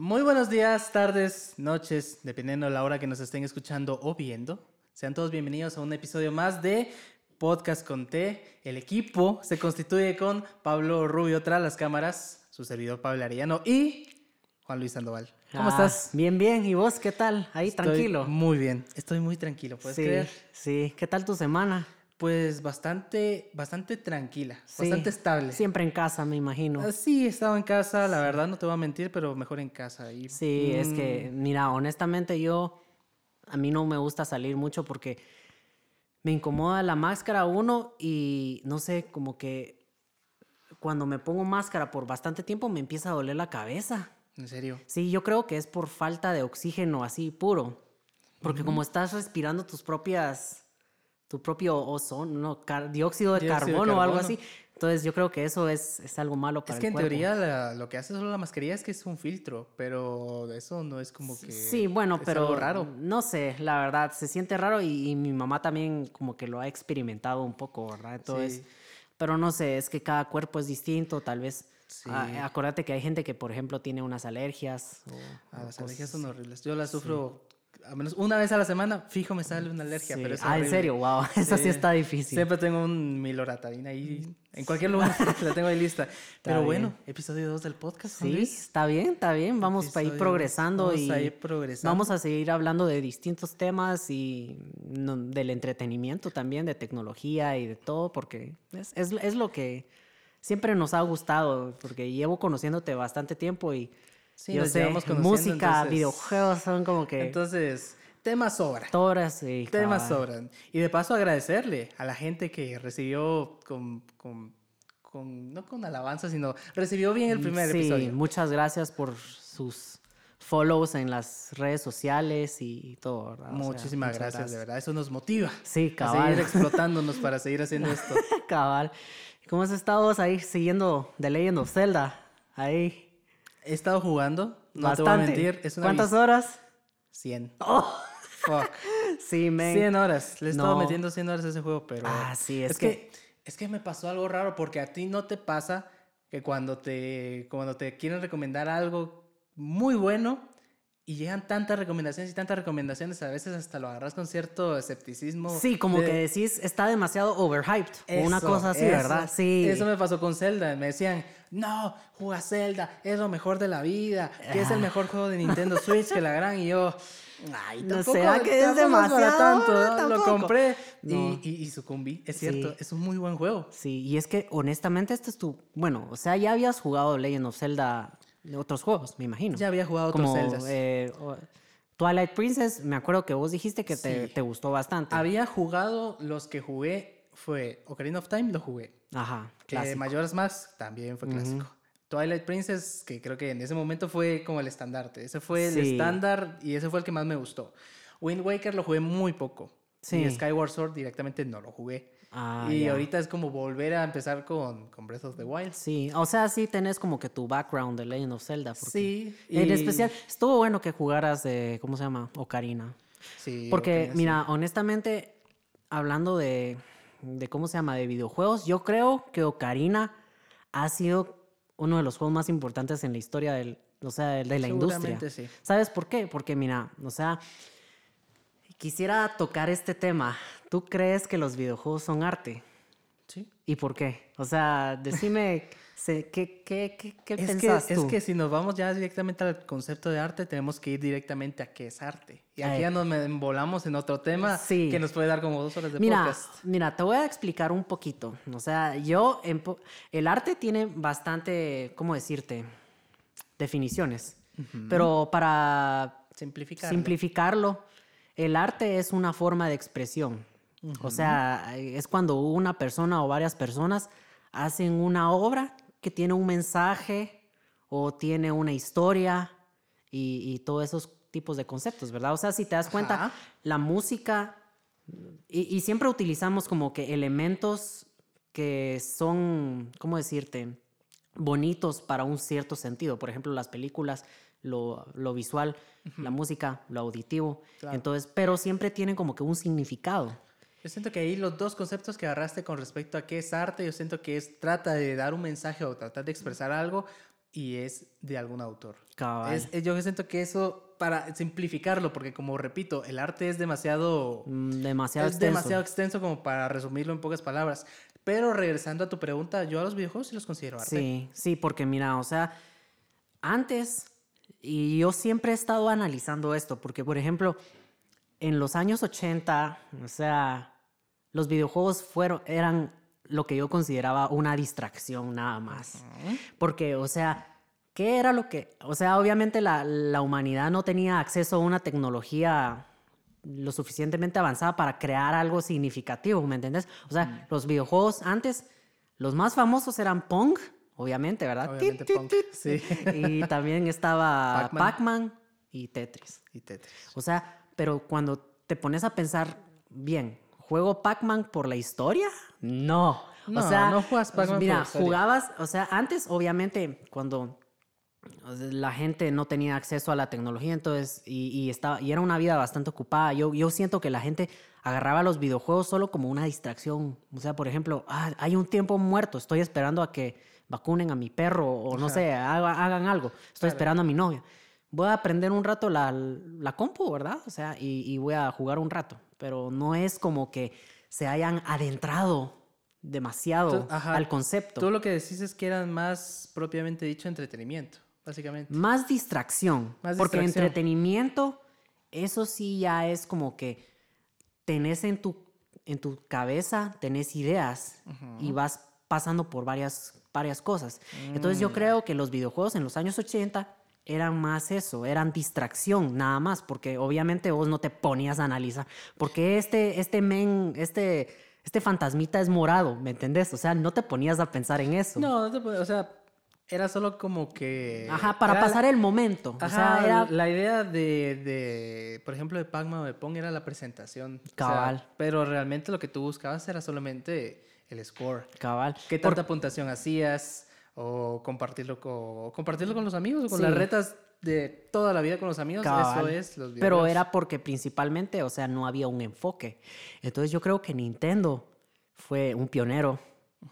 Muy buenos días, tardes, noches, dependiendo de la hora que nos estén escuchando o viendo. Sean todos bienvenidos a un episodio más de Podcast con T. El equipo se constituye con Pablo Rubio tras las cámaras, su servidor Pablo Arellano y Juan Luis Sandoval. ¿Cómo Ah, estás? Bien, bien. ¿Y vos qué tal? Ahí, Estoy tranquilo. Muy bien, estoy muy tranquilo, ¿puedes sí, creer? sí. ¿Qué tal tu semana? Pues bastante, bastante tranquila, Sí. bastante estable. Siempre en casa, me imagino. Ah, Sí, he estado en casa, la verdad no te voy a mentir, pero mejor en casa. Y, Sí, es mm, que, mira, honestamente yo, a mí no me gusta salir mucho porque me incomoda la máscara uno y no sé, como que cuando me pongo máscara por bastante tiempo me empieza a doler la cabeza. En serio. Sí, yo creo que es por falta de oxígeno así puro. Porque como estás respirando tus propias, tu propio ozono, no, car- dióxido de Dióxido de carbono o algo carbono. así. Entonces yo creo que eso es, es algo malo para Es que el en cuerpo. teoría la- lo que hace solo la mascarilla es que es un filtro, pero eso no es como que... Sí, bueno, es pero algo raro. no sé, la verdad, se siente raro y, y mi mamá también como que lo ha experimentado un poco, ¿verdad? Entonces, Sí. pero no sé, es que cada cuerpo es distinto, tal vez. Sí. ah, acuérdate que hay gente que, por ejemplo, tiene unas alergias. O, Ah, o las cosas alergias son horribles. Yo las sufro, a menos una vez a la semana, fijo me sale una alergia, Sí. pero Ah, en horrible. serio, wow, eso sí Sí. está difícil. Siempre tengo un miloratadina ahí, en cualquier lugar, la tengo ahí lista. Pero bueno, episodio 2 del podcast, Sí, Luis. está bien, está bien. Vamos a ir Episodio dos. progresando Vamos y a ir progresando. vamos a seguir hablando de distintos temas y no- del entretenimiento también, de tecnología y de todo, porque es, es- es lo que siempre nos ha gustado, porque llevo conociéndote bastante tiempo y Sí, yo nos sé, música, entonces- videojuegos son como que Entonces, temas sobra. toras y Temas sobran. Y de paso agradecerle a la gente que recibió con, con, con- no con alabanza, sino recibió bien el primer sí, episodio. muchas gracias por sus follows en las redes sociales y todo. ¿verdad? O sea, Muchísimas gracias, de verdad. Eso nos motiva Sí, a cabal. seguir explotándonos para seguir haciendo esto. Cabal. ¿Cómo has estado ahí siguiendo The Legend of Zelda? Ahí. He estado jugando, no Bastante. te voy a mentir. Es una ¿Cuántas horas? 100. Oh, Fuck. sí, men. 100 horas. Le he estado No. metiendo 100 horas a ese juego, pero... Ah, sí, es es que... Es que me pasó algo raro porque a ti no te pasa que cuando te, cuando te quieren recomendar algo muy bueno y llegan tantas recomendaciones y tantas recomendaciones, a veces hasta lo agarras con cierto escepticismo. Sí, como de- que decís, está demasiado overhyped. o una Eso, cosa así, eso. ¿verdad? Sí. Eso me pasó con Zelda. Me decían, no, juega Zelda, es lo mejor de la vida, que es el mejor juego de Nintendo Switch, que la gran. Y yo, ay, No, ¿será que es demasiado? tanto. ¿no? Lo compré y, No. y, y sucumbí. Es cierto, Sí. es un muy buen juego. Sí, y es que honestamente este es tu... Bueno, o sea, ya habías jugado Legend of Zelda de otros juegos, me imagino. Ya había jugado otros Zeldas. eh, o- Twilight Princess, me acuerdo que vos dijiste que te, te gustó bastante. Había jugado los que jugué, fue Ocarina of Time, lo jugué. Ajá, clásico. Majora's Mask también fue clásico. Twilight Princess, que creo que en ese momento fue como el estandarte. Ese fue el Sí. estándar y ese fue el que más me gustó. Wind Waker lo jugué muy poco. Sí. Y Skyward Sword directamente no lo jugué. Ah, y ya. ahorita es como volver a empezar con, con Breath of the Wild. Sí, o sea, sí tenés como que tu background de Legend of Zelda. porque- Sí. En y- especial, estuvo bueno que jugaras de, ¿cómo se llama? Ocarina. Sí, Porque, Ocarina, sí. mira, honestamente, hablando de, de, ¿cómo se llama? De videojuegos, yo creo que Ocarina ha sido uno de los juegos más importantes en la historia del, o sea, de la industria. Sí. ¿Sabes por qué? Porque, mira, o sea, quisiera tocar este tema. ¿Tú crees que los videojuegos son arte? Sí. ¿Y por qué? O sea, decime, ¿qué, qué, qué, qué Es que, pensás es tú? que si nos vamos ya directamente al concepto de arte, tenemos que ir directamente a qué es arte. Y aquí ya nos embolamos en otro tema Sí. que nos puede dar como dos horas de Mira, podcast. mira, te voy a explicar un poquito. O sea, yo, el arte tiene bastante, ¿cómo decirte? Definiciones. Pero para Simplificar. simplificarlo, el arte es una forma de expresión. O sea, es cuando una persona o varias personas hacen una obra que tiene un mensaje o tiene una historia y, y todos esos tipos de conceptos, ¿verdad? O sea, si te das cuenta, Ajá. la música, y, y siempre utilizamos como que elementos que son, ¿cómo decirte? Bonitos para un cierto sentido. Por ejemplo, las películas, lo, lo visual, la música, lo auditivo. Claro. Entonces, pero siempre tienen como que un significado. Yo siento que ahí los dos conceptos que agarraste con respecto a qué es arte, yo siento que es trata de dar un mensaje o tratar de expresar algo, y es de algún autor. Cabal. Es- es- yo siento que eso, para simplificarlo, porque como repito, el arte es demasiado, Mm, demasiado es extenso. demasiado extenso como para resumirlo en pocas palabras. Pero regresando a tu pregunta, yo a los videojuegos sí los considero arte. Sí, sí, porque mira, o sea, antes, y yo siempre he estado analizando esto, porque por ejemplo, en los años 80, o sea, los videojuegos fueron, eran lo que yo consideraba una distracción nada más. Porque, o sea, ¿qué era lo que, o sea, obviamente la, la humanidad no tenía acceso a una tecnología lo suficientemente avanzada para crear algo significativo, ¿me entiendes? O sea, los videojuegos antes, los más famosos eran Pong, obviamente, ¿verdad? Obviamente Tit, Pong, tit, tit. sí. Y también estaba Pac-Man. Pac-Man y Tetris. Y Tetris. O sea, pero cuando te pones a pensar, bien, ¿juego Pac-Man por la historia? No. No, o sea, no juegas Pac-Man por Mira, la historia. jugabas, o sea, antes, obviamente, cuando la gente no tenía acceso a la tecnología, entonces, y, y estaba, y era una vida bastante ocupada. Yo, yo siento que la gente agarraba los videojuegos solo como una distracción. O sea, por ejemplo, "Ah, hay un tiempo muerto, estoy esperando a que vacunen a mi perro o no Ajá. sé, haga- hagan algo. Estoy Claro. esperando a mi novia. Voy a aprender un rato la, la compu, ¿verdad? O sea, y, y voy a jugar un rato. Pero no es como que se hayan adentrado demasiado ajá, al concepto. Tú lo que decís es que eran más propiamente dicho entretenimiento, básicamente. Más distracción. Más porque distracción. entretenimiento, eso sí ya es como que tenés en tu, en tu cabeza, tenés ideas y vas pasando por varias, varias cosas. Entonces Mm. yo creo que los videojuegos en los años 80 eran más eso, eran distracción nada más, porque obviamente vos no te ponías a analizar, porque este, este men, este, este fantasmita es morado, ¿me entendés? O sea, no te ponías a pensar en eso. No, no te puedo- o sea, era solo como que... Ajá, para pasar la- el momento. o Ajá, sea, era la idea de, de, por ejemplo, de Pac-Man o de Pong era la presentación. O sea, Cabal. pero realmente lo que tú buscabas era solamente el score. cabal. ¿Qué Por- tanta puntuación hacías? O compartirlo con, compartirlo con los amigos o con Sí. las retas de toda la vida con los amigos. Eso Cabal. es los Pero era porque principalmente, o sea, no había un enfoque. Entonces yo creo que Nintendo fue un pionero.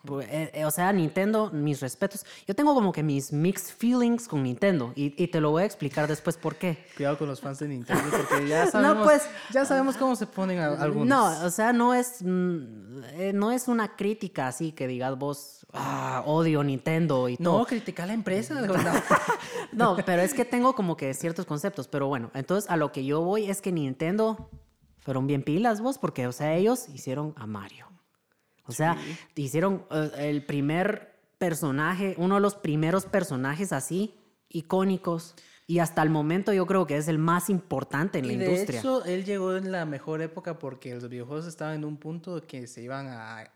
Pu- eh, eh, O sea, Nintendo, mis respetos. Yo tengo como que mis mixed feelings con Nintendo y, y te lo voy a explicar después por qué. Cuidado con los fans de Nintendo porque ya sabemos, pues- ya sabemos cómo se ponen a- algunos. No, o sea, no es, mm, eh, no es una crítica así que digas vos, "Ah, odio Nintendo y todo. No, criticar a la empresa. no. No, pero es que tengo como que ciertos conceptos. Pero bueno, entonces a lo que yo voy es que Nintendo fueron bien pilas vos, porque, o sea, ellos hicieron a Mario. O sea, hicieron eh, el primer personaje, uno de los primeros personajes así, icónicos. Y hasta el momento yo creo que es el más importante en la Y de industria. hecho, él llegó en la mejor época porque los videojuegos estaban en un punto que se iban a,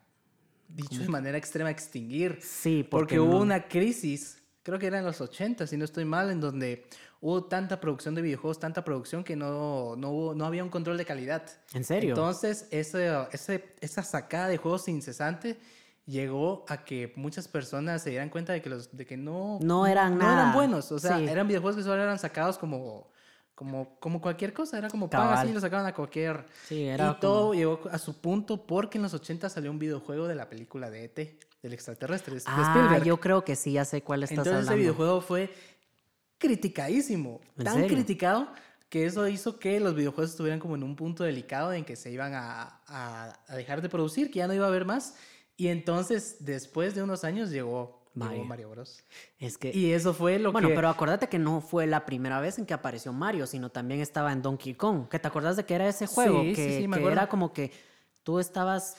dicho de manera extrema, extinguir. sí, Porque porque, hubo no- una crisis, creo que era en los 80, si no estoy mal, en donde hubo tanta producción de videojuegos, tanta producción que no, no, hubo- no había un control de calidad. ¿En serio? Entonces, ese, ese, esa sacada de juegos incesante llegó a que muchas personas se dieran cuenta de que, los, de que no, No eran no eran buenos. O sea, Sí. eran videojuegos que solo eran sacados como, como, como cualquier cosa. Era como Cabal. así, lo sacaban a cualquier... Sí, era y todo llegó a su punto porque en los 80 salió un videojuego de la película de E.T., del extraterrestre, de Ah, Spielberg. yo creo que sí, ya sé cuál estás Entonces ese hablando. videojuego fue criticadísimo, ¿En tan serio? criticado que eso hizo que los videojuegos estuvieran como en un punto delicado en que se iban a, a- a dejar de producir, que ya no iba a haber más. Y entonces, después de unos años, llegó Mario, Bros. Es que... Y eso fue lo Bueno, que... pero acuérdate que no fue la primera vez en que apareció Mario, sino también estaba en Donkey Kong. ¿Que te acuerdas de que era ese juego? Sí, sí, que sí, me que acuerdo. era como que tú estabas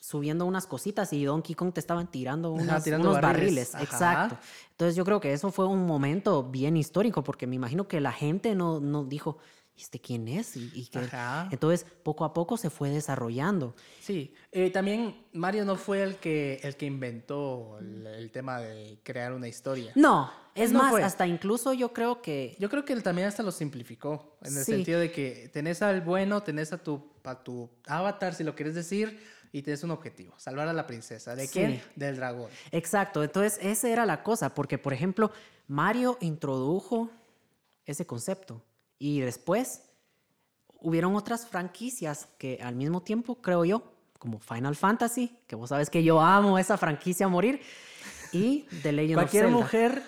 subiendo unas cositas y Donkey Kong te estaban tirando, unas- tirando unos barriles. Exacto. Entonces yo creo que eso fue un momento bien histórico, porque me imagino que la gente no, no dijo, "¿Y ¿este quién es? Y, y que... Ajá. Entonces poco a poco se fue desarrollando. Sí, Eh, también Mario no fue el que, el que inventó el, el tema de crear una historia. No, es No más, fue. hasta incluso yo creo que... Yo creo que él también hasta lo simplificó, en el Sí. sentido de que tenés al bueno, tenés a tu, a tu avatar, si lo quieres decir, y tenés un objetivo, salvar a la princesa. ¿De Sí. quién? Del dragón. Exacto, entonces esa era la cosa, porque por ejemplo, Mario introdujo ese concepto y después hubieron otras franquicias que al mismo tiempo, creo yo, como Final Fantasy, que vos sabes que yo amo esa franquicia a morir, y The Legend Cualquier of Zelda. mujer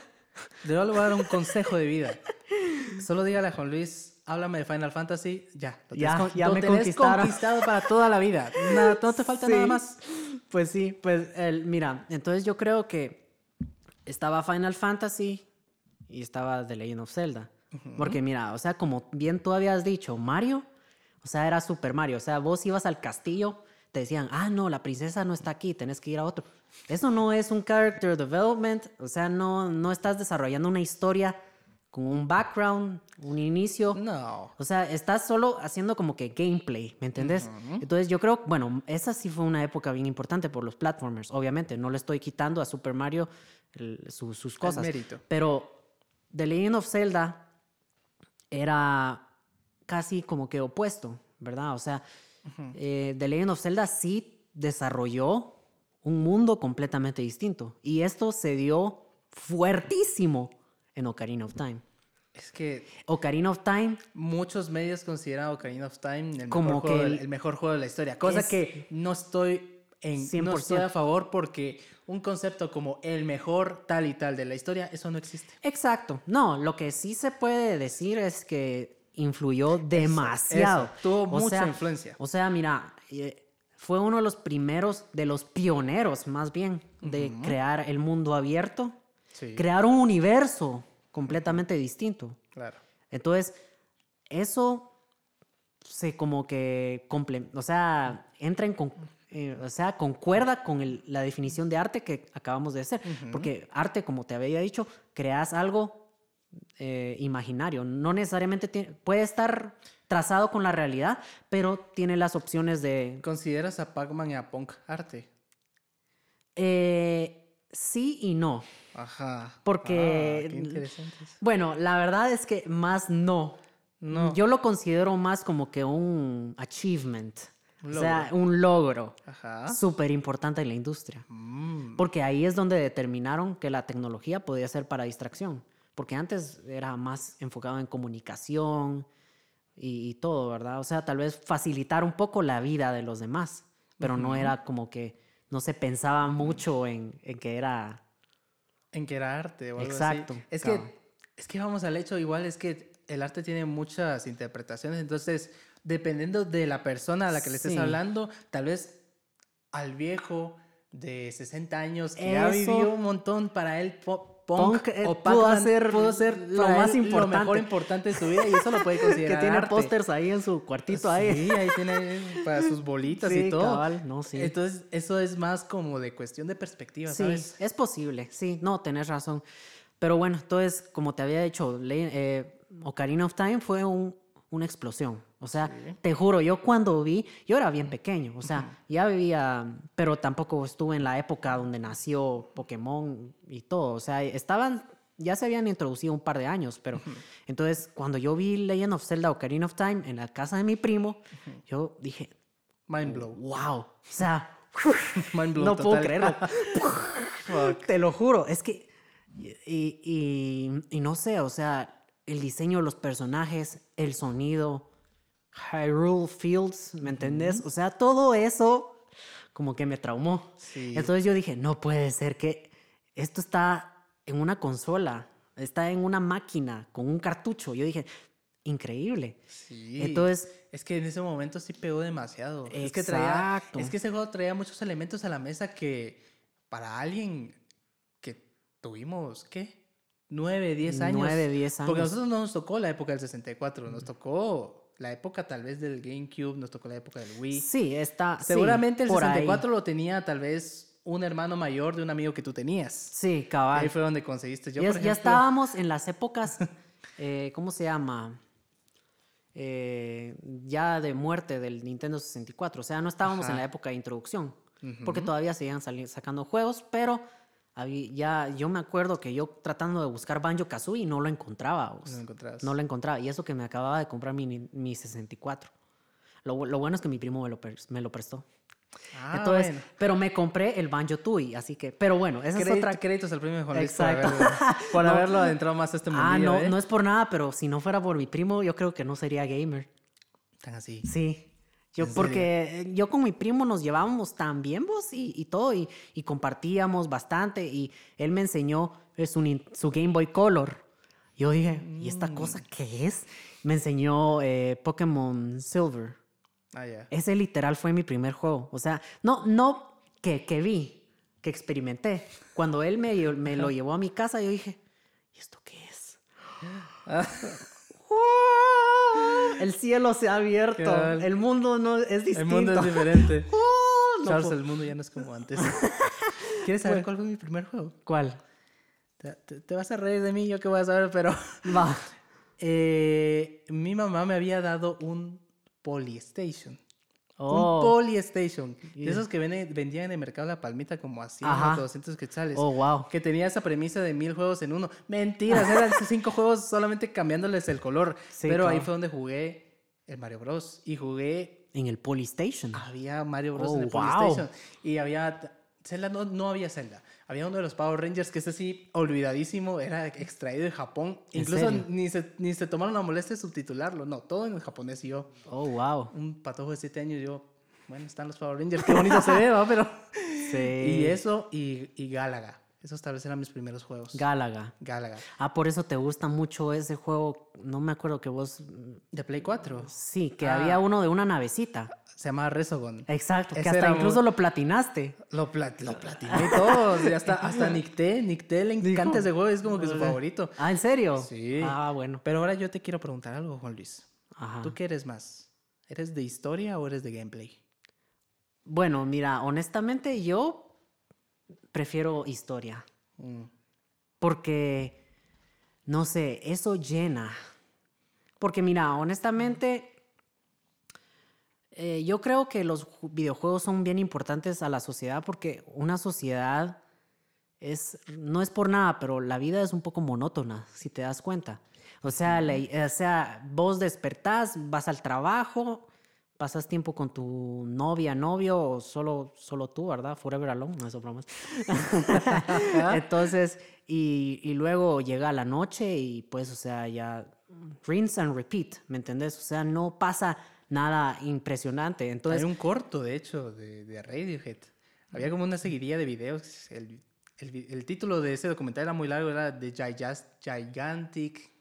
le voy a dar un consejo de vida. Solo dígale a Juan Luis, háblame de Final Fantasy, ya. Lo Ya, tenés ya lo me tenés conquistaron. conquistado para toda la vida. Nada- no te falta Sí. nada más. Pues sí, pues el, mira, entonces yo creo que estaba Final Fantasy y estaba The Legend of Zelda. Porque mira, o sea, como bien tú habías dicho, Mario, o sea, era Super Mario. O sea, vos ibas al castillo, te decían, ah, no, la princesa no está aquí, tenés que ir a otro. Eso no es un character development, o sea, no, no estás desarrollando una historia con un background, un inicio. No. O sea, estás solo haciendo como que gameplay, ¿me entendés? Entonces yo creo, bueno, esa sí fue una época bien importante por los platformers, obviamente. No le estoy quitando a Super Mario el- su- sus cosas. mérito. Pero The Legend of Zelda era casi como que opuesto, ¿verdad? O sea, eh, The Legend of Zelda sí desarrolló un mundo completamente distinto. Y esto se dio fuertísimo en Ocarina of Time. Es que Ocarina of Time muchos medios consideran Ocarina of Time el, Como mejor, juego, que el- el mejor juego de la historia. Cosa es- que no estoy, en, no 100%. estoy a favor porque un concepto como el mejor tal y tal de la historia, eso no existe. Exacto. No, lo que sí se puede decir es que influyó demasiado. eso. Tuvo O mucha sea- influencia. O sea, mira, eh, fue uno de los primeros, de los pioneros más bien, de crear el mundo abierto, Sí. crear un universo completamente distinto. Claro. Entonces, eso se como que comple o sea, entra en con- eh, o sea, concuerda con el- la definición de arte que acabamos de hacer. Porque arte, como te había dicho, creas algo eh, imaginario. No necesariamente tiene- puede estar trazado con la realidad, pero tiene las opciones de... ¿Consideras a Pac-Man y a Punk arte? eh, sí y no. Ajá. Porque- Ah, qué. Bueno, la verdad es que más no. No. Yo lo considero más como que un achievement. Un O sea, un logro Ajá. súper importante en la industria. Mm. Porque ahí es donde determinaron que la tecnología podía ser para distracción. Porque antes era más enfocado en comunicación y, y todo, ¿verdad? O sea, tal vez facilitar un poco la vida de los demás. Pero no era como que no se pensaba mucho en, en que era... En que era arte o algo Exacto, así. Es que, es que vamos al hecho, igual es que el arte tiene muchas interpretaciones, entonces, dependiendo de la persona a la que le estés hablando, tal vez al viejo de 60 años que ya Eso. vivió un montón, para él punk, Punk, eh, o pudo hacer pudo ser lo más él Lo mejor importante. importante de su vida y eso lo puede Que considerar tiene arte. pósters ahí en su cuartito ahí. Sí, ahí tiene para sus bolitas Sí, y todo. cabal, no, sí. Entonces, eso es más como de cuestión de perspectiva, Sí, ¿sabes? es posible, sí, no, tenés razón. Pero bueno, entonces, como te había dicho, eh, Ocarina of Time fue un- una explosión. O sea, Sí. te juro, yo cuando vi, yo era bien pequeño, o sea, ya vivía, pero tampoco estuve en la época donde nació Pokémon y todo. O sea, estaban, ya se habían introducido un par de años, pero entonces cuando yo vi Legend of Zelda Ocarina of Time en la casa de mi primo, yo dije, Mind blow. wow, o sea, Mind blow no puedo creerlo. Te lo juro, es que. Y, y- y no sé, o sea, el diseño de los personajes, el sonido, Hyrule Fields, ¿me entendés? O sea, todo eso como que me traumó. Sí. Entonces yo dije, no puede ser que esto está en una consola, está en una máquina con un cartucho. Yo dije, increíble. Sí. Entonces, Es que en ese momento sí pegó demasiado. Es que traía. Exacto. Es que ese juego traía muchos elementos a la mesa que para alguien que tuvimos, ¿qué? 9, 10 años. Nueve, diez Porque a años. nosotros no nos tocó la época del 64, nos tocó la época tal vez del GameCube, nos tocó la época del Wii. sí, está. sí, Seguramente el por ahí. 64 lo tenía tal vez un hermano mayor de un amigo que tú tenías. Sí, cabal. Ahí fue donde conseguiste. Yo, ya, por ya ejemplo, estábamos en las épocas, eh, ¿cómo se llama? Eh, ya de muerte del Nintendo 64. O sea, no estábamos en la época de introducción, porque todavía seguían sacando juegos, pero ya yo me acuerdo que yo tratando de buscar Banjo Kazooie no lo encontraba. vos. No lo encontrabas. No lo encontraba. Y eso que me acababa de comprar mi, mi 64. Lo, lo bueno es que mi primo me lo, me lo prestó. Ah, Entonces, bueno. pero me compré el Banjo Tooie, así que, pero bueno, esa es Crédito- otra Créditos al premio Juan Luis por, Exacto. haberlo, por No. haberlo adentrado más a este mundo. Ah, no, no es por nada, pero si no fuera por mi primo, yo creo que no sería gamer. Tan así. Sí. Yo, ¿En porque yo con mi primo nos llevábamos tan bien vos y, y todo, y, y compartíamos bastante, y él me enseñó es un in- su Game Boy Color. Yo dije, ¿y esta Mm. cosa qué es? Me enseñó eh, Pokémon Silver. Ah, ya. Ese literal fue mi primer juego. O sea, no, no que, que vi, que experimenté. Cuando él me, me lo llevó a mi casa, yo dije, ¿y esto qué es? El cielo se ha abierto. El mundo no es distinto. El mundo es diferente. Oh, Charles, el mundo ya no es como antes. ¿Quieres saber cuál fue mi primer juego? ¿Cuál? Te, te- te vas a reír de mí, yo qué voy a saber, pero... Va. Eh, mi mamá me había dado un Polystation. Un Oh, Polystation. De esos que venden- vendían en el mercado La Palmita como a 100 Ajá. o 200 quetzales. oh, wow. Que tenía esa premisa de mil juegos en uno. Mentiras, eran cinco juegos solamente cambiándoles el color. Sí, Pero ahí claro. fue donde jugué el Mario Bros. Y jugué En el Polystation. había Mario Bros. Oh, en el wow. PlayStation. Y había. Zelda no, no había Zelda. Había uno de los Power Rangers que ese sí, olvidadísimo, era extraído de Japón. ¿En Incluso serio? ni se, ni se tomaron la molestia de subtitularlo. No, todo en japonés. Y yo, Oh, wow. un patojo de 7 años, yo, bueno, están los Power Rangers, qué bonito se ve, ¿va? Pero. Sí. Y eso, y, y Galaga. Esos tal vez eran mis primeros juegos. Galaga. Galaga. Ah, por eso te gusta mucho ese juego. No me acuerdo que vos. De Play 4. Sí, que Ah. había uno de una navecita. Se llamaba Resogon. Exacto, que hasta incluso muy- lo platinaste. Lo, plat lo platiné todo. y hasta, hasta. Nick T le encanta ese juego, es como que su favorito. Ah, ¿en serio? Sí. Ah, bueno. Pero ahora yo te quiero preguntar algo, Juan Luis. Ajá. ¿Tú qué eres más? ¿Eres de historia o eres de gameplay? Bueno, mira, honestamente yo prefiero historia. Mm, Porque, no sé, eso llena. Porque mira, honestamente, eh, yo creo que los ju- videojuegos son bien importantes a la sociedad porque una sociedad es, no es por nada, pero la vida es un poco monótona, si te das cuenta. O sea, o sea, vos despertás, vas al trabajo, pasas tiempo con tu novia, novio, o solo, solo tú, ¿verdad? Forever alone, no eso bromas. Entonces, y, y luego llega la noche y pues, o sea, ya rinse and repeat, ¿me entendés? O sea, no pasa nada impresionante. Entonces, Hay un corto, de hecho, de, Radiohead. Había como una seguidilla de videos. El, el título de ese documental era muy largo, era The Gigantic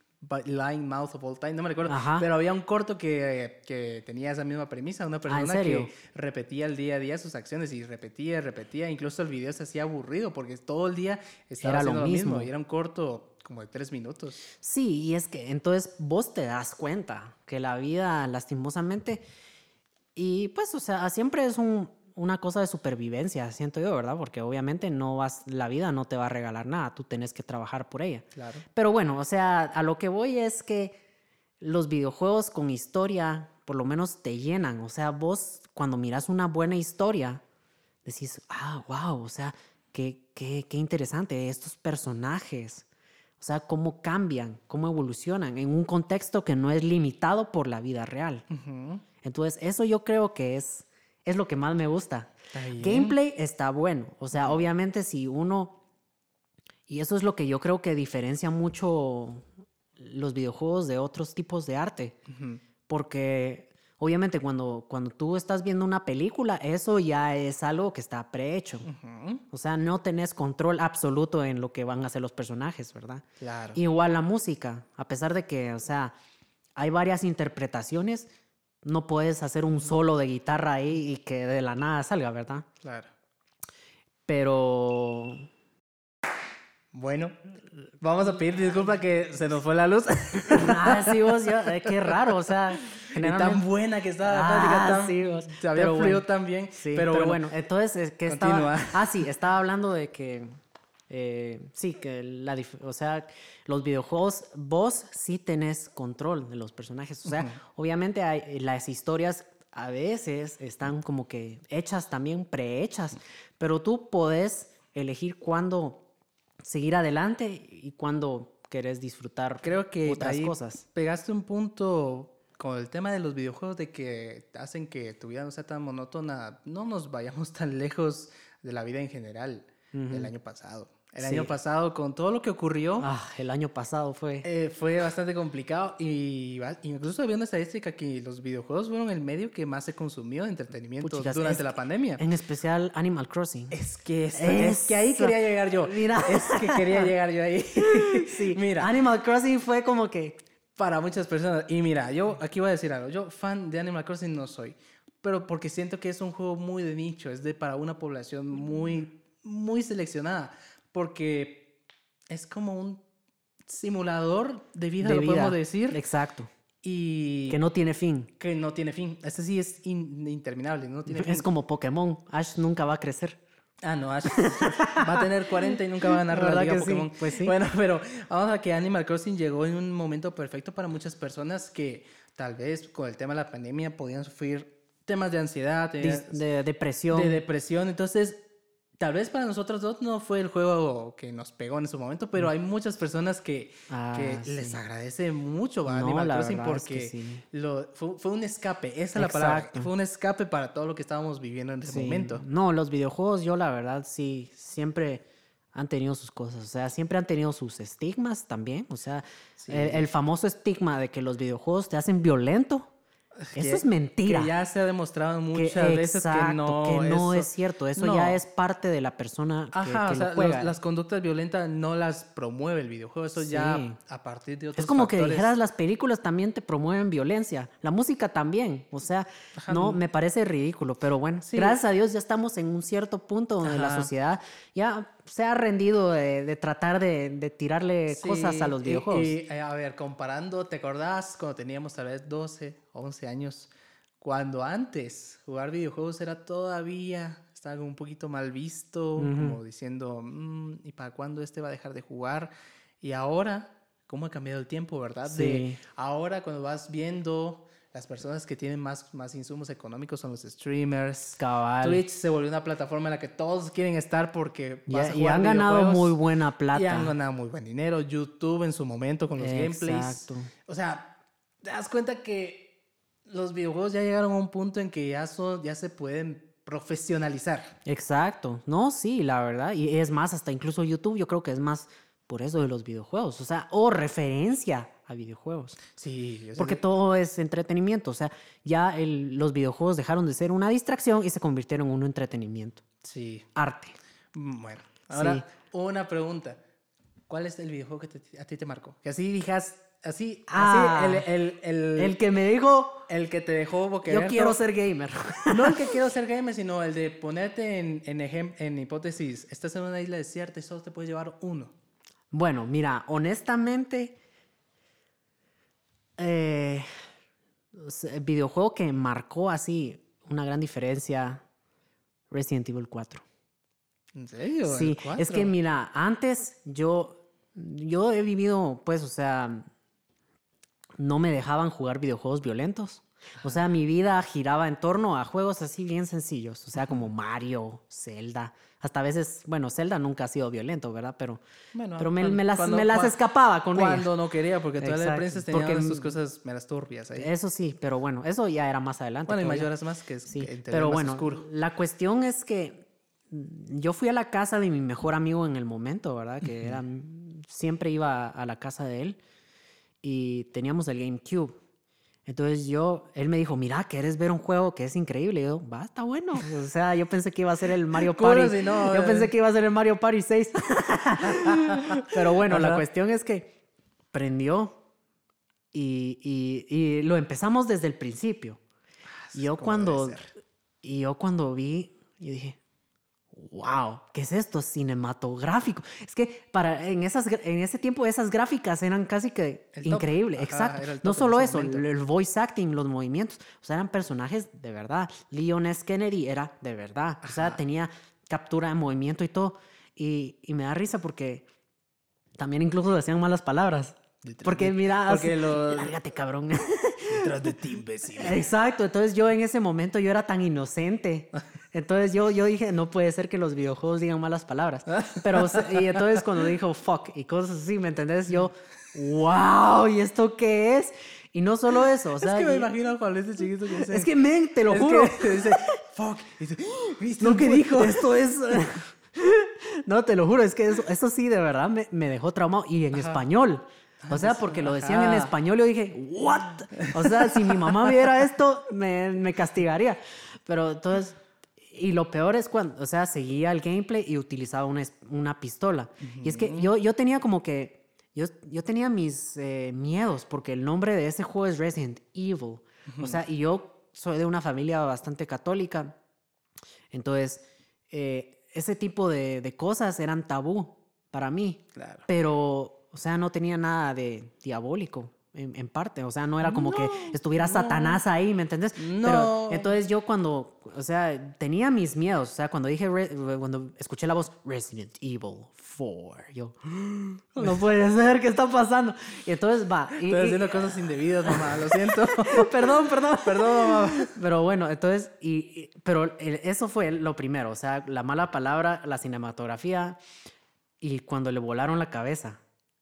Lying Mouth of All Time, no me recuerdo. Pero había un corto que, que tenía esa misma premisa, una persona serio? que repetía el día a día sus acciones y repetía, repetía. Incluso el video se hacía aburrido porque todo el día estaba Era lo haciendo lo mismo. mismo. Y era un corto como de tres minutos. Sí, y es que entonces vos te das cuenta que la vida, lastimosamente, y pues, o sea, siempre es un- una cosa de supervivencia, siento yo, ¿verdad? Porque obviamente no vas, la vida no te va a regalar nada, tú tenés que trabajar por ella. Claro. Pero bueno, o sea, a lo que voy es que los videojuegos con historia, por lo menos te llenan. O sea, vos cuando miras una buena historia, decís, ah, wow, o sea, qué, qué, qué interesante estos personajes. O sea, cómo cambian, cómo evolucionan en un contexto que no es limitado por la vida real. Ujú. Entonces, eso yo creo que es, es lo que más me gusta. Está. Gameplay está bueno. O sea, obviamente si uno... Y eso es lo que yo creo que diferencia mucho los videojuegos de otros tipos de arte. Ujú. Porque obviamente cuando, cuando tú estás viendo una película, eso ya es algo que está prehecho. Ujú. O sea, no tenés control absoluto en lo que van a hacer los personajes, ¿verdad? Claro. Igual la música, a pesar de que, o sea, hay varias interpretaciones, no puedes hacer un solo de guitarra ahí y que de la nada salga, ¿verdad? Claro. Pero Bueno, vamos a pedir disculpa que se nos fue la luz. Ah, sí, vos, yo, eh, qué raro, o sea, Y generalmente... tan buena que estaba la Ah, tan, sí, vos. se había Pero fluido bueno. tan bien. Sí, pero, bueno, entonces, es que Continúa. estaba... Ah, sí, estaba hablando de que... eh, sí, que la... O sea, los videojuegos, vos sí tenés control de los personajes. O sea, obviamente hay, las historias a veces están como que hechas también, prehechas, pero tú podés elegir cuándo seguir adelante y cuándo querés disfrutar creo que otras ahí cosas. pegaste un punto con el tema de los videojuegos de que hacen que tu vida no sea tan monótona. No nos vayamos tan lejos de la vida en general del año pasado. El Sí. año pasado, con todo lo que ocurrió, Ah, el año pasado fue. eh, fue bastante complicado y incluso había una estadística que los videojuegos fueron el medio que más se consumió de entretenimiento Puchicas, durante la pandemia. En especial Animal Crossing. Es que, es, es que ahí quería llegar yo. Mira. Es que quería llegar yo ahí. Sí, Mira, Animal Crossing fue como que. para muchas personas. Y mira, yo aquí voy a decir algo. Yo fan de Animal Crossing no soy. Pero porque siento que es un juego muy de nicho. Es de para una población muy, muy seleccionada. Porque es como un simulador de vida, de lo vida. podemos decir. Exacto. Y Que no tiene fin. que no tiene fin. Este sí es in- interminable. No tiene fin. Es como Pokémon. Ash nunca va a crecer. Ah, no, Ash va a tener 40 y nunca va a ganar la ¿Verdad liga sí? Pokémon. Pues sí. Bueno, pero vamos a que Animal Crossing llegó en un momento perfecto para muchas personas que tal vez con el tema de la pandemia podían sufrir temas de ansiedad, De, depresión. de depresión. Entonces, tal vez para nosotros dos no fue el juego que nos pegó en ese momento, pero hay muchas personas que, Ah, que sí. les agradece mucho a No, Animal la Crossing verdad es que porque sí. lo, fue, fue un escape, esa es la palabra. Fue un escape para todo lo que estábamos viviendo en ese Sí. momento. No, los videojuegos, yo la verdad sí, siempre han tenido sus cosas. O sea, siempre han tenido sus estigmas también. O sea, el famoso estigma de que los videojuegos te hacen violento. Que- Eso es mentira. Que ya se ha demostrado Que- muchas veces que exacto, no, que no eso- es cierto. Eso no. ya es parte de la persona que, Ajá, que o sea, lo juega. los- las conductas violentas no las promueve el videojuego, eso Sí. ya a partir de otros Es como que dijeras, las películas también te promueven violencia, la música también, o sea, Ajá, no, no. me parece ridículo, pero bueno, Sí. gracias a Dios ya estamos en un cierto punto donde la sociedad ya se ha rendido de, de tratar de, de tirarle Sí, cosas a los y- videojuegos. Y, eh, a ver, comparando, ¿te acordás cuando teníamos tal vez 12, 11 años? Cuando antes jugar videojuegos era todavía, estaba un poquito mal visto, como diciendo, "Mm, ¿y para cuándo este va a dejar de jugar? Y ahora, ¿cómo ha cambiado el tiempo, verdad? De ahora cuando vas viendo las personas que tienen más, más insumos económicos son los streamers. Cabal. Twitch se volvió una plataforma en la que todos quieren estar porque Y, vas a y jugar han ganado muy buena plata. Y han ganado muy buen dinero. YouTube en su momento con los gameplays. Exacto. O sea, te das cuenta que los videojuegos ya llegaron a un punto en que ya, son, ya se pueden profesionalizar. Exacto, no, sí, la verdad, y es más, hasta incluso YouTube yo creo que es más por eso de los videojuegos, o sea, o referencia a videojuegos. Sí, Porque todo es entretenimiento, o sea, ya el- los videojuegos dejaron de ser una distracción y se convirtieron en un entretenimiento. Sí. Arte. Bueno, ahora Sí. una pregunta. ¿Cuál es el videojuego que te- a ti te marcó? Que así digas, así, Ah, así, el, el, el, El que me dijo, el que te dejó yo boquiabierto. quiero ser gamer. No el que quiero ser gamer, sino el de ponerte en, en, ejem- en hipótesis, estás en una isla desierta y solo te puedes llevar uno. Bueno, mira, honestamente, eh, el videojuego que marcó así una gran diferencia, Resident Evil 4. ¿En serio? ¿El Sí, es que mira, antes yo, yo he vivido, pues, o sea, no me dejaban jugar videojuegos violentos. O sea, mi vida giraba en torno a juegos así bien sencillos, o sea, como Mario, Zelda. Hasta a veces, bueno, Zelda nunca ha sido violento, ¿verdad? Pero, Bueno, pero me, cuando- me las, cuando- me las cuan- escapa con ella. Cuando no quería, porque todas las princesas tenían sus cosas meras turbias ahí. Eso sí, pero bueno, eso ya era más adelante. bueno, y mayoras más que es Sí, pero más bueno, oscuro. la cuestión es que yo fui a la casa de mi mejor amigo en el momento, ¿verdad? Que era, siempre iba a la casa de él y teníamos el GameCube. Entonces yo, él me dijo, mira, ¿quieres ver un juego que es increíble? Y yo, va, está bueno. O sea, yo pensé que iba a ser el Mario Party. si no, yo pensé que iba a ser el Mario Party 6. Pero bueno, la cuestión es que prendió y, y- y lo empezamos desde el principio. Y yo cuando, y yo cuando vi, yo dije, wow, ¿qué es esto? Cinematográfico. Es que para, en, esas, en ese tiempo esas gráficas eran casi que El top. increíble. Ajá, Exacto. No solo eso, el, el voice acting, los movimientos, o sea, eran personajes de verdad. Leon S. Kennedy era de verdad. O sea, tenía captura de movimiento y todo. Y, y me da risa porque también incluso decían malas palabras. Porque mira, Porque así, lárgate, cabrón. Detrás de ti, imbécil. Exacto, entonces yo en ese momento yo era tan inocente. Entonces yo, yo dije, no puede ser que los videojuegos digan malas palabras. Pero, y entonces cuando dijo fuck y cosas así, ¿me entendés? Yo, wow, ¿y esto qué es? Y no solo eso, o sea, es que me imagino a Juan de chiquito que dice... es que men, te lo es juro. que dice, fuck. Y dice, "¿Viste Lo que dijo, esto es... No, te lo juro, es que eso, eso sí, de verdad, me, me dejó traumado. Y en español. O sea, porque lo decían en español, yo dije, ¿what? O sea, si mi mamá viera esto, me, me castigaría. Pero entonces, y lo peor es cuando, o sea, seguía el gameplay y utilizaba una, una pistola. Y es que yo, yo tenía como que, yo, yo tenía mis eh, miedos, porque el nombre de ese juego es Resident Evil. O sea, y yo soy de una familia bastante católica. Entonces, eh, ese tipo de, de cosas eran tabú para mí. Claro. Pero, o sea, no tenía nada de diabólico en, en parte. O sea, no era como que estuviera Satanás ahí, ¿me entendés? No. Pero entonces yo cuando, o sea, tenía mis miedos. O sea, cuando dije, re- cuando escuché la voz Resident Evil 4, yo, no puede ser, ¿qué está pasando? Y entonces va. y- Estoy y- haciendo cosas indebidas, mamá, lo siento. perdón, perdón. Perdón, mamá. Pero bueno, entonces, y, y- pero el- eso fue lo primero, o sea, la mala palabra, la cinematografía y cuando le volaron la cabeza.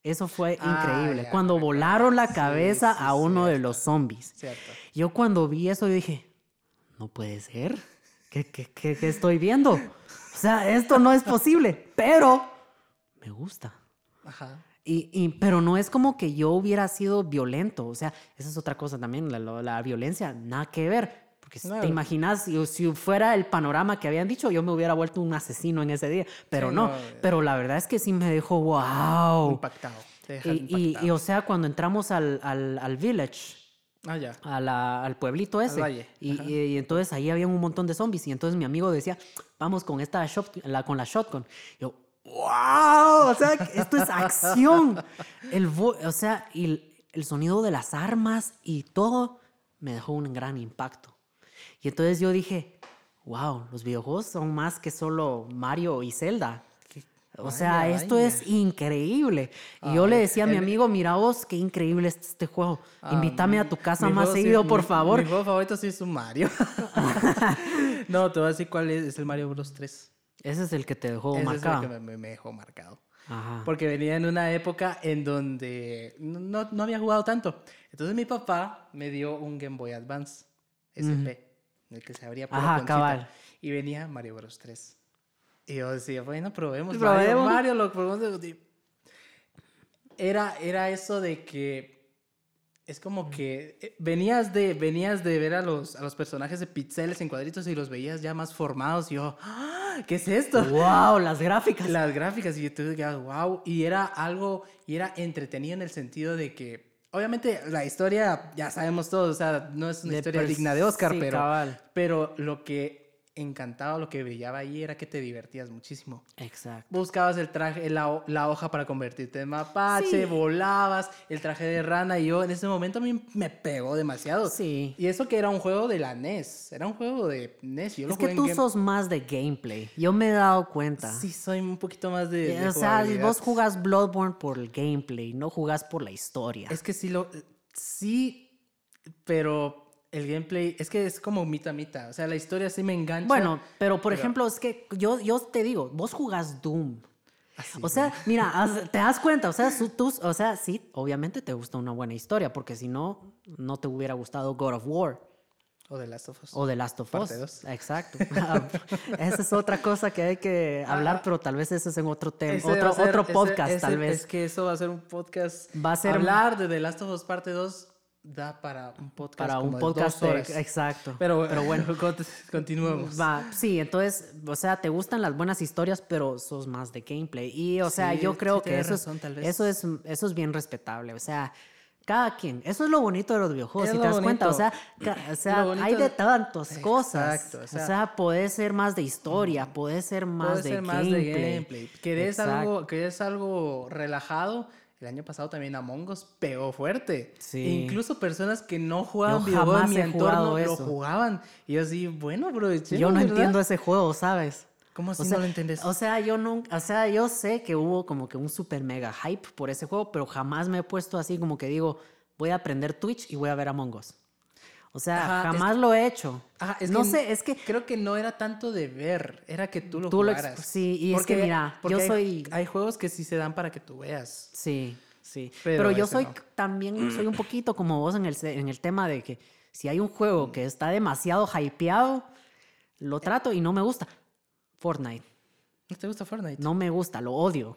Eso fue Ah, increíble. ya, cuando volaron la cabeza sí, a uno de los zombies. Cierto. Yo cuando vi eso, yo dije, no puede ser. ¿Qué, qué, qué- qué estoy viendo? O sea, esto no es posible, pero me gusta. Ajá. Y, y- pero no es como que yo hubiera sido violento. O sea, esa es otra cosa también, la, la- la violencia, nada que ver. Porque si te imaginas, si, fuera el panorama que habían dicho, yo me hubiera vuelto un asesino en ese día. Pero Sí, no, no, pero la verdad es que sí me dejó, wow. Impactado. Y, y- y, o sea, cuando entramos al, al, al village, Ah, ya. a la- al pueblito ese. Y, entonces ahí había un montón de zombies. Y entonces mi amigo decía, vamos con esta shot, la, con la shotgun. Yo, wow, o sea, esto es acción. El o sea, y el, el sonido de las armas y todo me dejó un gran impacto. Y entonces yo dije, wow, los videojuegos son más que solo Mario y Zelda. O sea, Vaya, esto vaya. es increíble. Y yo le Ay, decía a mi amigo, mira vos, qué increíble es este juego. Invítame a tu casa más sí- seguido, por mi- favor. Mi juego favorito sí es un Mario. no, te voy a decir cuál es. Es el Mario Bros. 3. Ese es el que te dejó Ese marcado. es el que me, dejó marcado. Ajá. Porque venía en una época en donde no, no había jugado tanto. Entonces mi papá me dio un Game Boy Advance SP, el que se abría por Ajá, cabal. Y venía Mario Bros. 3. Y yo decía, bueno, probemos. Probemos. Mario, Mario, lo probemos. Era, era eso de que es como que eh, venías de, venías de ver a los, a los personajes de pixeles en cuadritos y los veías ya más formados. Y yo, "Ah, ¿qué es esto? wow, las gráficas. las gráficas y yo te wow y era algo y era entretenido en el sentido de que obviamente la historia ya sabemos todos o sea no es una De historia digna de Oscar sí, pero cabal. pero lo que encantaba lo que brillaba ahí era que te divertías muchísimo Exacto. buscabas el traje la, ho- la hoja para convertirte en mapache Sí. volabas el traje de rana y yo en ese momento a mí me pegó demasiado Sí. y eso que era un juego de la NES era un juego de NES yo Es que tú Game- sos más de gameplay. Yo me he dado cuenta. sí soy un poquito más de, Eh, de o sea, vos jugás Bloodborne por el gameplay, no jugás por la historia. Es que sí lo. Sí, pero el gameplay. Es que es como mitad mitad. O sea, la historia sí me engancha. Bueno, pero por pero- ejemplo, es que yo, yo te digo, vos jugás Doom. Así, O sea, mira, te das cuenta, o sea, su- tú, o sea, sí, obviamente te gusta una buena historia, porque si no, no te hubiera gustado God of War O The Last of Us. o The Last of Us. Parte dos. Exacto. Esa es otra cosa que hay que hablar, pero tal vez ese es en otro tema, otro, ser- otro podcast, ese- tal vez. Es que eso va a ser un podcast. Va a ser- Hablar de The Last of Us Parte 2 da para un podcast. para un de podcast, dos de- horas. exacto. Pero, pero bueno. cont- continuemos. Va, sí, entonces, o sea, te gustan las buenas historias, pero sos más de gameplay. Y, o sea, Sí, yo sí creo que eso, razón, es, vez. eso, es, eso es bien respetable. O sea, cada quien. Eso es lo bonito de los videojuegos, Es si te das cuenta. O sea, o sea hay de de- tantas cosas. Exacto, o o sea- sea, puede ser más de historia, puede ser más, Puede de, ser más gameplay. de gameplay. Que es, Exacto. algo, que es algo relajado. El año pasado también Among Us pegó fuerte. Sí. Incluso personas que no jugaban videojuegos en mi entorno lo jugaban. Y yo así, bueno, aprovechemos, Yo no ¿verdad? entiendo ese juego, ¿sabes? ¿Cómo así O sea, no lo entiendes? O sea, yo nunca, o sea, yo sé que hubo como que un super mega hype por ese juego, pero jamás me he puesto así como que digo, voy a aprender Twitch y voy a ver Among Us. O sea, Ajá, es jamás lo he hecho. Ajá, es no que sé, es que Creo que no era tanto de ver, era que tú lo Tú lo jugaras. sí, y es que mira, yo hay- soy- Hay juegos que sí se dan para que tú veas. sí, sí. Pero Pero, yo soy no. también soy un poquito como vos en el en el tema de que si hay un juego que está demasiado hypeado, lo trato y no me gusta. Fortnite. ¿No te gusta Fortnite? No me gusta, lo odio.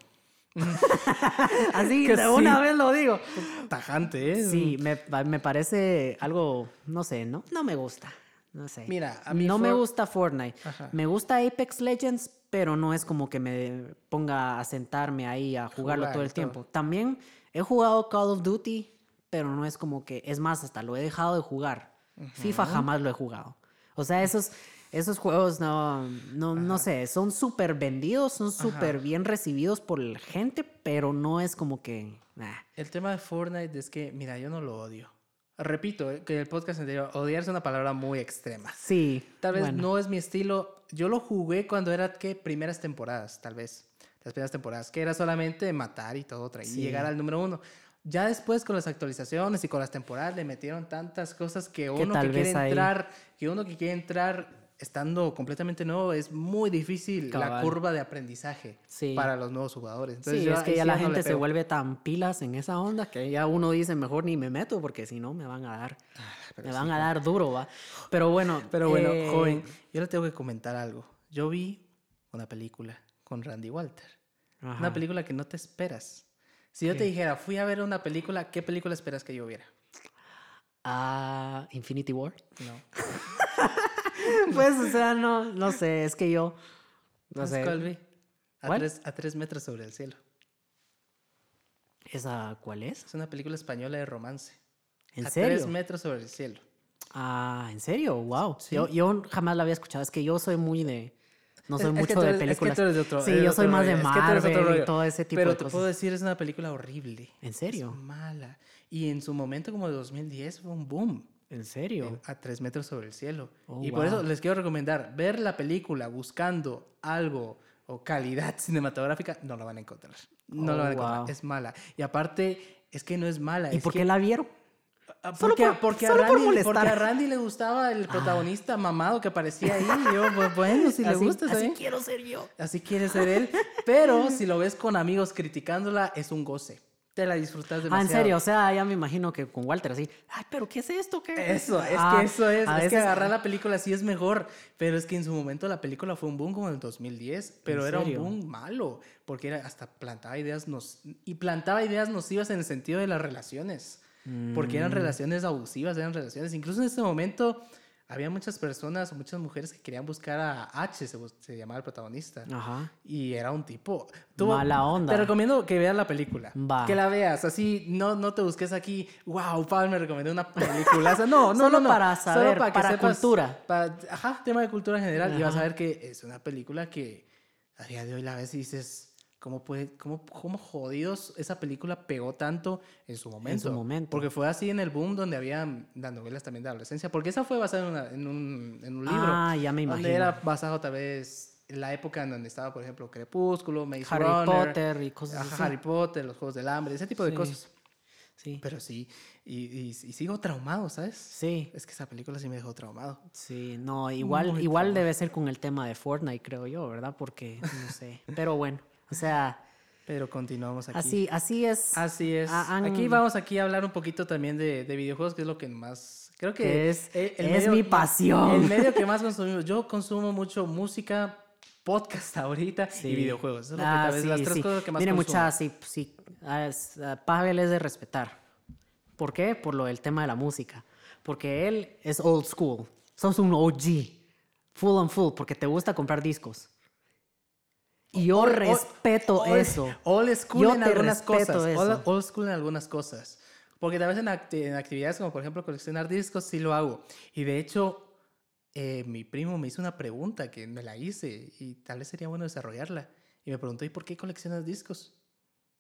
Así Que de una sí. vez lo digo. Tajante, ¿eh? Sí, me, me parece algo, no sé, no, no me gusta. No sé. Mira, a mí no me gusta Fortnite. Ajá. Me gusta Apex Legends, pero no es como que me ponga a sentarme ahí a jugarlo Jugar todo el todo. tiempo. También he jugado Call of Duty, pero no es como que, es más, hasta lo he dejado de jugar. FIFA jamás lo he jugado. O sea, esos, esos juegos no, no, no sé, son súper vendidos, son súper bien recibidos por la gente, pero no es como que... nah. El tema de Fortnite es que, mira, yo no lo odio. Repito, eh, que el podcast anterior, odiar es una palabra muy extrema. Sí. Tal vez bueno. no es mi estilo. Yo lo jugué cuando era, ¿qué? Primeras temporadas, tal vez. Las primeras temporadas, que era solamente matar y todo, tra- y Sí. llegar al número uno. Ya después con las actualizaciones y con las temporadas le metieron tantas cosas que uno tal que quiere ahí- entrar, que uno que quiere entrar estando completamente nuevo, es muy difícil la Cabal. curva de aprendizaje Sí. para los nuevos jugadores. Entonces, sí, yo es que ya sí la no gente se pego. vuelve tan pilas en esa onda que ya uno dice mejor ni me meto porque si no me van a dar, pero me sí, van a dar duro, va. Pero bueno, Pero bueno, eh, joven, yo le tengo que comentar algo. Yo vi una película con Randy Walter. ajá. Una película que no te esperas. Si yo te ¿Qué? dijera, fui a ver una película, ¿qué película esperas que yo viera? Ah, Infinity War. No. pues, o sea, no, no sé, es que yo, no ¿Sabes sé? A tres, a tres metros sobre el cielo. ¿esa cuál es? Es una película española de romance. ¿En a serio? tres metros sobre el cielo. Ah, ¿en serio? Wow. Sí. Yo, yo jamás la había escuchado, es que yo soy muy de, no soy Es- es que mucho de eres- es que películas. tú eres de otro- sí, yo soy más de rollo, es de Marvel y todo ese tipo Pero de te cosas. puedo decir, es una película horrible. ¿En serio? Es mala. Y en su momento, como de 2010, fue un boom. ¿En serio? a tres metros sobre el cielo. Oh, y por eso les quiero recomendar ver la película buscando algo o calidad cinematográfica, no lo van a encontrar. No Oh, lo van a encontrar. wow. Es mala. Y aparte, es que no es mala. ¿Y es por que- qué la vieron? Ah, Solo Porque, por- porque, solo a por Randy, molestar. porque a Randy le gustaba el protagonista mamado que aparecía ahí. Y yo, pues bueno, si le Así- gusta, está así quiero ser yo. Así quiere ser él. Pero si lo ves con amigos criticándola, es un goce. Te la disfrutas demasiado. Ah, en serio, o sea, ya me imagino que con Walter así, ay, pero ¿qué es esto? ¿Qué? Eso, es Ah, que eso es. a es que veces- agarrar la película sí es mejor. Pero es que en su momento la película fue un boom como en el 2010. Pero ¿En era un boom malo. Porque era hasta plantaba ideas nos y plantaba ideas nocivas en el sentido de las relaciones. Porque Mm. eran relaciones abusivas, eran relaciones. Incluso en ese momento había muchas personas o muchas mujeres que querían buscar a H, se, llamaba el protagonista. Ajá. Y era un tipo. Mala onda. Te recomiendo que veas la película. Va. Que la veas. Así, no, no te busques aquí. Wow, Pablo me recomendó una película. no, no, Solo no, no. para saber, que para cultura. para- ajá, tema de cultura en general. Y vas a ver que es una película que a día de hoy la ves y dices. ¿Cómo, puede, cómo, ¿Cómo jodidos esa película pegó tanto en su momento? momento. Porque fue así en el boom donde había las novelas también de adolescencia. Porque esa fue basada en, una- en un, en un libro. Ah, ya me Donde imagino. era basado tal vez en la época en donde estaba, por ejemplo, Crepúsculo, Maze Harry Runner, Potter y cosas ajá, así. Harry Potter, los Juegos del Hambre, ese tipo de Sí. cosas. Sí. Pero sí, y, y- y sigo traumado, ¿sabes? Sí, Es que esa película sí me dejó traumado. sí, no, igual, Muy igual traumado. debe ser con el tema de Fortnite, creo yo, ¿verdad? Porque, no sé, pero bueno, o sea, Pero continuamos aquí. así, así es. Así es. Ah, han- Aquí vamos aquí a hablar un poquito también de, de videojuegos, que es lo que más... Creo que Que es- el- es mi pasión. El medio que más consumimos. Yo consumo mucho música, podcast ahorita Sí. y videojuegos. Eso es lo que Ah, sí, las tres sí. cosas que más Mire, muchachas, sí, sí, ah, ah, Pavel es de respetar. ¿Por qué? Por lo del tema de la música. Porque él es old school. Sos un OG. Full and full, porque te gusta comprar discos. Y yo respeto eso. Old school Yo en algunas cosas. Old, old school en algunas cosas. Porque tal vez en, acti- en actividades como por ejemplo coleccionar discos sí lo hago. Y de hecho, eh, mi primo me hizo una pregunta que me la hice y tal vez sería bueno desarrollarla. Y me preguntó, ¿y por qué coleccionas discos?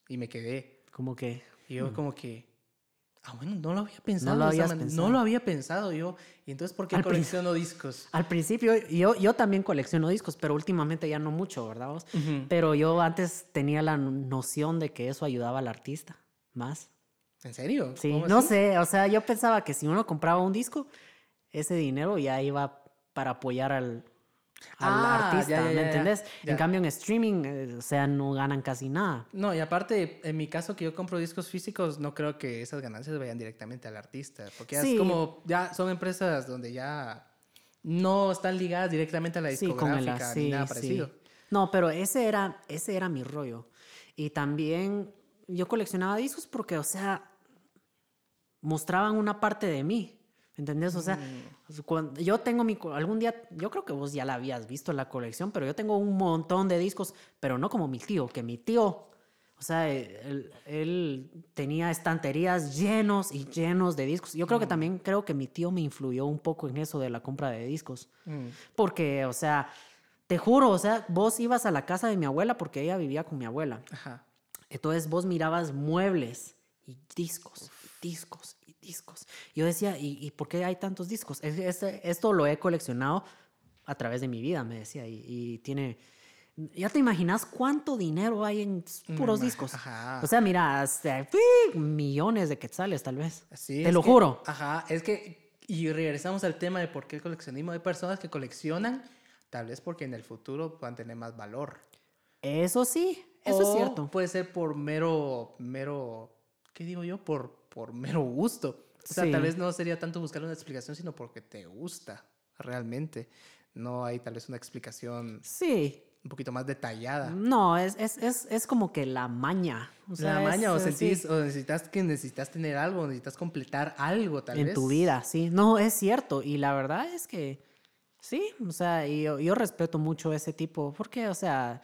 Y me quedé. Como que. Y yo como que, ah, bueno, no lo había pensado. Lo habías. No lo había pensado yo. Y entonces, ¿por qué Al colecciono discos? Al principio, yo, yo también colecciono discos, pero últimamente ya no mucho, ¿verdad vos? Pero yo antes tenía la noción de que eso ayudaba al artista más. ¿En serio? Sí, ¿Cómo no así? sé, o sea, yo pensaba que si uno compraba un disco, ese dinero ya iba para apoyar al, al Ah, artista, ya, ya, ¿me entendés? En cambio, en streaming, eh, o sea, no ganan casi nada. No, y aparte, en mi caso que yo compro discos físicos, no creo que esas ganancias vayan directamente al artista, porque ya Sí. es como, ya son empresas donde ya no están ligadas directamente a la Sí, con el- discográfica sí, ni nada parecido. No, pero ese era, ese era mi rollo. Y también yo coleccionaba discos porque, o sea, mostraban una parte de mí. ¿Entendés? O sea, Mm. cuando yo tengo mi... Algún día, yo creo que vos ya la habías visto la colección, pero yo tengo un montón de discos, pero no como mi tío, que mi tío, o sea, él, él tenía estanterías llenos y llenos de discos. Yo creo Mm. que también creo que mi tío me influyó un poco en eso de la compra de discos. Mm. Porque, o sea, te juro, o sea, vos ibas a la casa de mi abuela porque ella vivía con mi abuela. Ajá. Entonces vos mirabas muebles y discos, y discos discos. Yo decía, ¿y, y por qué hay tantos discos? Es- es- esto lo he coleccionado a través de mi vida, me decía, y, y tiene... Ya te imaginas cuánto dinero hay en puros ima- discos. ajá. O sea, mira, hasta, millones de quetzales tal vez. Sí, te lo que- juro. Ajá, es que, y regresamos al tema de por qué el coleccionismo. Hay personas que coleccionan, tal vez porque en el futuro puedan tener más valor. Eso sí, eso O es cierto. Puede ser por mero, mero, ¿qué digo yo? Por, por mero gusto. O sea, Sí. tal vez no sería tanto buscar una explicación, sino porque te gusta realmente. No hay tal vez una explicación Sí, un poquito más detallada. no, es, es, es, es como que la maña. O sea, la maña, o es- sí. sentís, o necesitas que necesitas tener algo, necesitas completar algo, tal en vez. tu vida, sí. No, es cierto. Y la verdad es que sí, o sea, yo, yo respeto mucho ese tipo, porque, o sea,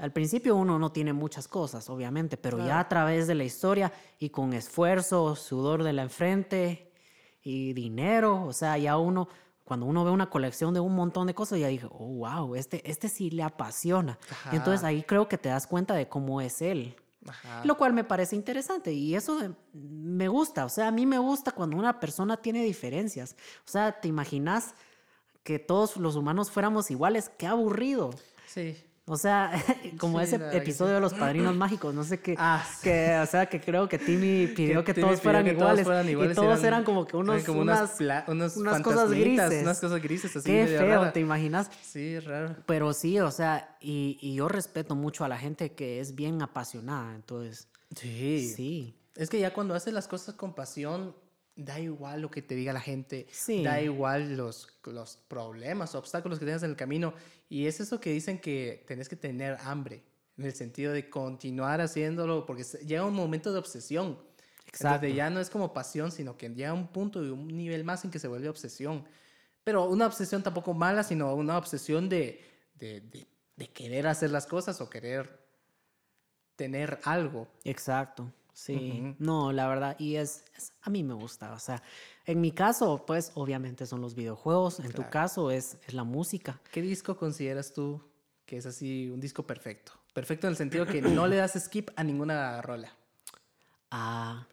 al principio uno no tiene muchas cosas, obviamente, pero ya a través de la historia y con esfuerzo, sudor de la enfrente y dinero, o sea, ya uno, cuando uno ve una colección de un montón de cosas, ya dije, oh, wow, este, este sí le apasiona. Ajá. Entonces ahí creo que te das cuenta de cómo es él. Ajá. Lo cual me parece interesante y eso me gusta. O sea, a mí me gusta cuando una persona tiene diferencias. O sea, ¿te imaginas que todos los humanos fuéramos iguales? ¡Qué aburrido! Sí. O sea, como Sí, ese episodio de los padrinos mágicos, no sé qué. Ah, sí. que, o sea, que creo que Timmy pidió que, Timmy todos, pidió fueran que todos iguales, fueran iguales Y todos eran, como que unos, como unas, unas, cosas grises. Unas cosas grises así. Qué feo, rara. ¿te imaginas? Sí, es raro. Pero sí, o sea, y, y yo respeto mucho a la gente que es bien apasionada. Entonces, Sí. sí. Es que ya cuando haces las cosas con pasión, da igual lo que te diga la gente. Sí. Da igual los, los problemas, obstáculos que tengas en el camino. Y es eso que dicen que tenés que tener hambre. En el sentido de continuar haciéndolo. Porque llega un momento de obsesión. Exacto. Entonces ya no es como pasión, sino que llega un punto y un nivel más en que se vuelve obsesión. Pero una obsesión tampoco mala, sino una obsesión de, de, de- de querer hacer las cosas o querer tener algo. Exacto, sí. No, la verdad, y es, es- a mí me gusta, o sea, en mi caso, pues obviamente son los videojuegos, en tu caso es, es la música. ¿Qué disco consideras tú que es así un disco perfecto? Perfecto en el sentido que no le das skip a ninguna rola. Ah,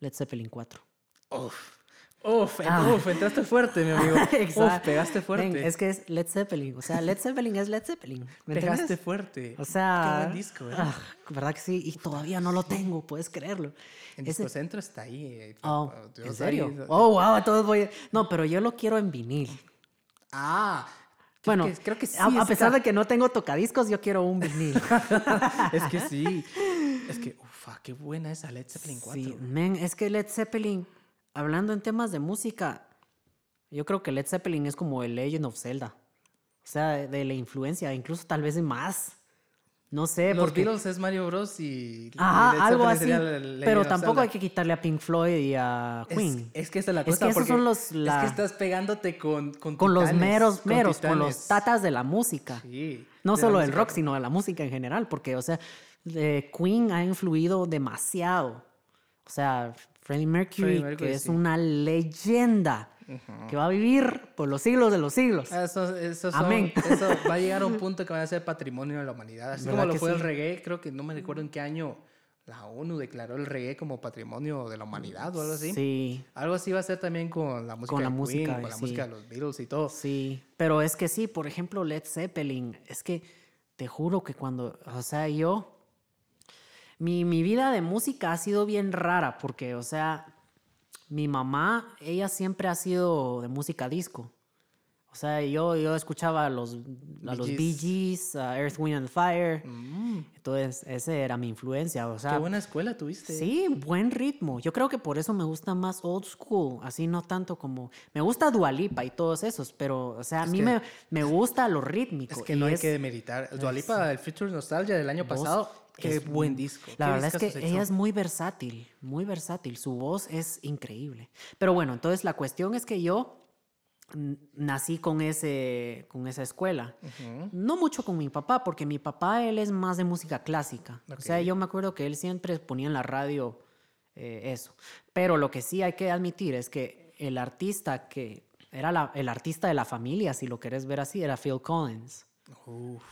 Led Zeppelin 4. Uf. Uf, en- Ah. uf, entraste fuerte, mi amigo. Uf, pegaste fuerte. Ven, es que es Led Zeppelin, o sea, Led Zeppelin es Led Zeppelin. ¿me pegaste entiendes? fuerte. O sea, Qué buen disco, ¿eh? ah, ¿verdad que sí? Y todavía no lo tengo, puedes creerlo. en Ese- Disco Centro está ahí. eh, Oh, yo ¿En ahí- serio? Oh, wow, entonces voy. No, pero yo lo quiero en vinil. Ah. creo Bueno, que- creo que sí. a, a pesar de que no tengo tocadiscos, yo quiero un vinil. es que sí. Es que, ufa, qué buena esa Led Zeppelin 4. Sí, men, es que Led Zeppelin, hablando en temas de música, yo creo que Led Zeppelin es como el Legend of Zelda. O sea, de, la influencia, incluso tal vez más. No sé, Los porque... Beatles es Mario Bros. y. y Ajá, algo Zeppelin así. Pero tampoco hay que quitarle a Pink Floyd y a Es- Queen. Es, que esta es la Es cosa. que esos son los- Es que estás pegándote con. Con, con los meros, con meros, con los tatas de la música. Sí. No de solo del rock, sino de la música en general, porque, o sea, de Queen ha influido demasiado. O sea, Freddie Mercury, Freddie Mercury, que es sí. una leyenda que va a vivir por los siglos de los siglos. Ah, Eso, eso, son- Amén. eso va a llegar a un punto que va a ser patrimonio de la humanidad. Así como ¿Verdad lo fue el sí? reggae, creo que no me recuerdo en qué año la ONU declaró el reggae como patrimonio de la humanidad o algo así. Sí, Algo así va a ser también con la música Con la de Queen, música, con la sí. música de los Beatles y todo. sí. Pero es que sí, por ejemplo, Led Zeppelin, es que te juro que cuando, o sea, yo, mi, mi vida de música ha sido bien rara, porque, o sea, mi mamá, ella siempre ha sido de música disco. O sea, yo, yo escuchaba a los, a los Bee Gees. A Earth, Wind and Fire. Mm, Entonces, esa era mi influencia. O sea, qué buena escuela tuviste. Sí, buen ritmo. Yo creo que por eso me gusta más old school, así no tanto como... Me gusta Dualipa y todos esos, pero, o sea, a mí que- me, me gusta lo rítmico. Es que no hay es- que demeritar. Dua Lipa, el Future Nostalgia del año pasado, qué es buen disco. La verdad es que ella es muy versátil, muy versátil. Su voz es increíble. Pero bueno, entonces la cuestión es que yo nací con, ese, con esa escuela. Ujú. No mucho con mi papá, porque mi papá, él es más de música clásica. O sea, yo me acuerdo que él siempre ponía en la radio eh, eso. Pero lo que sí hay que admitir es que el artista que era la- el artista de la familia, si lo querés ver así, era Phil Collins. Uf,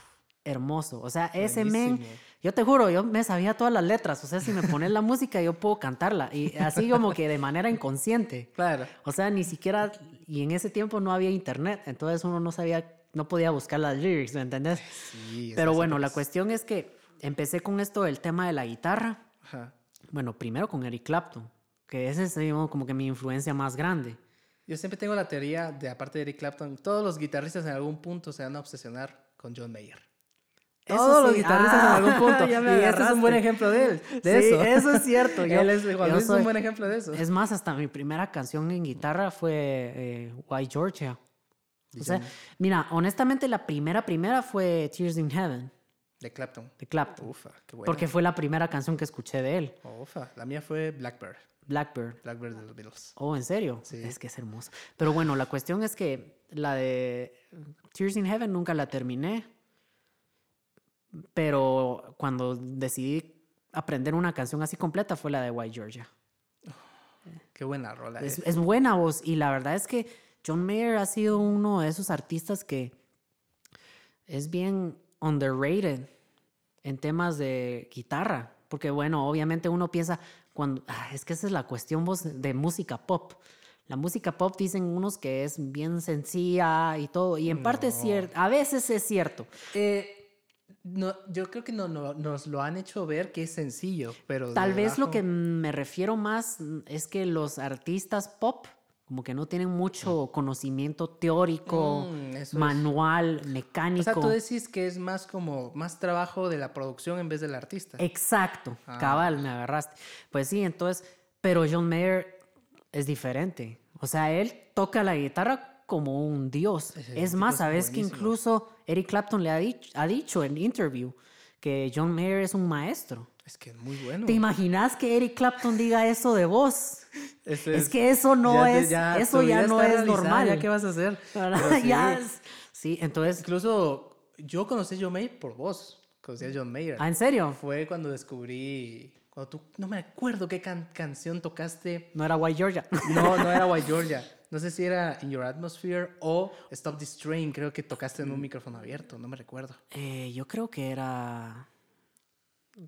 Hermoso. O sea, ese men, yo te juro, yo me sabía todas las letras. O sea, si me pones la música, yo puedo cantarla. Y así como que de manera inconsciente. claro. O sea, ni siquiera, y en ese tiempo no había internet, entonces uno no sabía, no podía buscar las lyrics, ¿me entendés? Sí, Pero bueno, la cuestión es que empecé con esto del tema de la guitarra. Ajá. Bueno, primero con Eric Clapton, que ese es digamos, como que mi influencia más grande. Yo siempre tengo la teoría de, aparte de Eric Clapton, todos los guitarristas en algún punto se van a obsesionar con John Mayer. Todos los guitarristas Ah, en algún punto. y este es un buen ejemplo de él. De Sí, eso. eso es cierto. Yo- él es, yo es un buen ejemplo de eso. Es más, hasta mi primera canción en guitarra fue eh, White Georgia. O sea, mira, honestamente la primera primera fue Tears in Heaven de Clapton. de Clapton. Ufa, qué bueno. Porque fue la primera canción que escuché de él, Ufa, la mía fue Blackbird. Blackbird. Blackbird de los Beatles. Oh, ¿en serio? Sí. Es que es hermoso. Pero bueno, la cuestión es que la de Tears in Heaven nunca la terminé. Pero cuando decidí aprender una canción así completa fue la de White Georgia. Qué buena rola. Es, eh. es buena voz y la verdad es que John Mayer ha sido uno de esos artistas que es bien underrated en temas de guitarra. Porque bueno, obviamente uno piensa, cuando, ah, es que esa es la cuestión vos de música pop. La música pop dicen unos que es bien sencilla y todo, y en parte es cierto, a veces es cierto. Eh, no, yo creo que no, no- nos lo han hecho ver que es sencillo, pero Tal vez lo que me refiero más mm, es que los artistas pop como que no tienen mucho conocimiento teórico, Mm, es. manual, O mecánico. sea, tú decís que es más como más trabajo de la producción en vez del artista. Exacto, Ah. cabal, me agarraste. Pues sí, entonces, pero John Mayer es diferente. O sea, él toca la guitarra como un dios. Es tipo más, es sabes que incluso Eric Clapton le ha dicho, ha dicho en interview que John Mayer es un maestro. Es que es muy bueno. ¿Te imaginas que Eric Clapton diga eso de vos? Es que eso no ya es, ya eso ya no es normal. ¿Ya qué vas a hacer? sí. Ya es- sí, entonces, Incluso yo conocí a John Mayer por vos. Conocí a John Mayer. ah, ¿en serio? Fue cuando descubrí. Cuando tú. No me acuerdo qué can- canción tocaste. No era White Georgia. No, no era White Georgia. No sé si era In Your Atmosphere o Stop This Train. Creo que tocaste en un micrófono abierto. No me recuerdo. Eh, yo creo que era.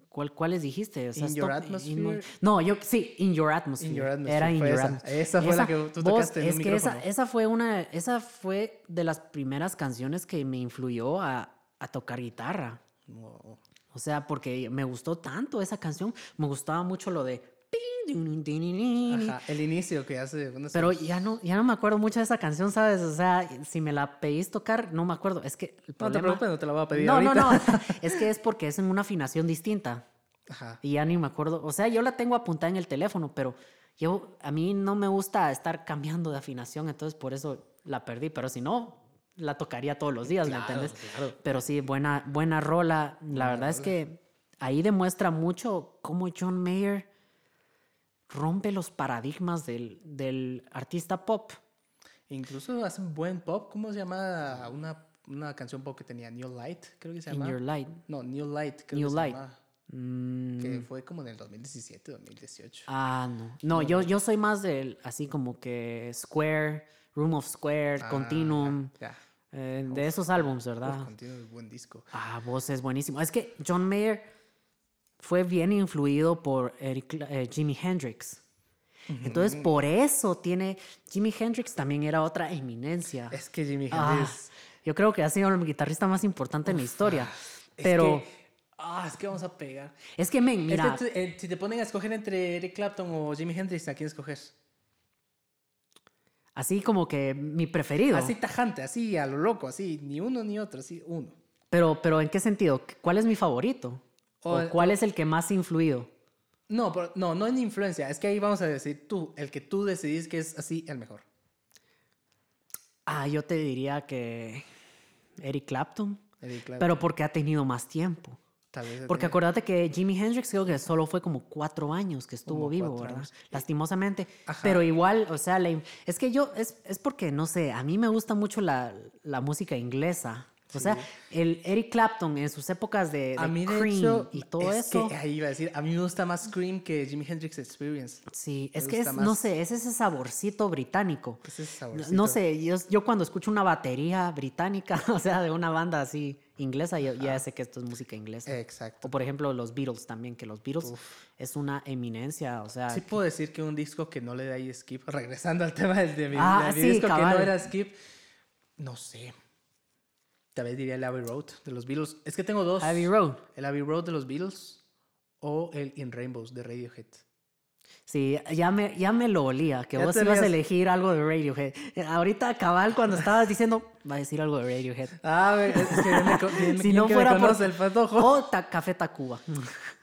¿Cuál, ¿Cuáles dijiste? O sea, In Your Stop- Atmosphere. No, yo sí, In Your Atmosphere. In Your Atmosphere, Era In fue Your esa. Atmosphere. Esa fue la que tú vos, tocaste en es un que esa, fue una, esa fue de las primeras canciones que me influyó a, a tocar guitarra. O sea, porque me gustó tanto esa canción, me gustaba mucho lo de. El inicio que hace. unos- Pero ya no, ya no me acuerdo mucho de esa canción, ¿sabes? O sea, si me la pedís tocar, no me acuerdo. Es que el No te problema... preocupes, no te la voy a pedir. no, no, no. Es que es porque es en una afinación distinta. Ajá. Y ya ni me acuerdo. O sea, yo la tengo apuntada en el teléfono, pero yo, a mí no me gusta estar cambiando de afinación, entonces por eso la perdí. Pero si no, la tocaría todos los días, ¿me entiendes? claro. Pero sí, buena, buena rola. La verdad es que ahí demuestra mucho cómo John Mayer rompe los paradigmas del, del artista pop. Incluso hace un buen pop. ¿Cómo se llama una, una canción pop que tenía? New Light, creo que se llama. Your Light. No, New Light, creo New que Light. se llama. Mm, Que fue como en el 2017, 2018. Ah, no. No, yo, yo soy más del, así como que Square, Room of Square, Ah, Continuum, Ya. eh, de esos álbums, Uf, ¿verdad? Continuo es buen disco. Ah, vos es buenísimo. Es que John Mayer fue bien influido por Eric, eh, Jimi Hendrix. Entonces, por eso tiene. Jimi Hendrix también era otra eminencia. Es que Jimi Ah, Hendrix. yo creo que ha sido el guitarrista más importante en la historia. es Pero que- ah, es que vamos a pegar. es que, men, mira. Este, eh, si te ponen a escoger entre Eric Clapton o Jimi Hendrix, ¿a quién escoges? Así como que mi preferido. Así tajante, así a lo loco, así, ni uno ni otro, así uno. Pero, pero ¿en qué sentido? ¿Cuál es mi favorito? ¿O, O- cuál es el que más ha influido? No, pero- no, no en influencia, es que ahí vamos a decir tú, el que tú decidís que es así el mejor. Ah, yo te diría que Eric Clapton. Eric Clapton, Pero porque ha tenido más tiempo. tal vez Porque acuérdate que Jimi Hendrix creo que solo fue como cuatro años que estuvo Como vivo, ¿verdad? años. Lastimosamente. Ajá. Pero igual, o sea, la es que yo, es, es porque, no sé, a mí me gusta mucho la, la música inglesa. O sea, el Eric Clapton en sus épocas de, a de mí de Cream hecho, y todo es eso. que ahí iba a decir, a mí me gusta más Scream que Jimi Hendrix Experience. Sí, me es que es, no sé, es ese saborcito británico. Ese No- saborcito. No sé, yo, yo cuando escucho una batería británica, o sea, de una banda así inglesa, yo ya sé que esto es música inglesa. Exacto. O por ejemplo los Beatles también, que los Beatles es una eminencia, o sea... Sí puedo decir que un disco que no le da ahí skip, regresando al tema del de mi, Ah, de mi sí, disco que no era skip, no sé. Tal vez diría el Abbey Road de los Beatles. Es que tengo dos. Abbey Road. El Abbey Road de los Beatles o el In Rainbows de Radiohead. Sí, ya me, ya me lo olía, que Ya vos ibas a elegir algo de Radiohead. Ahorita, cabal, cuando estabas diciendo, va a decir algo de Radiohead. Ah, es que Si no fuera por- el patojo. O ta- Café Tacuba.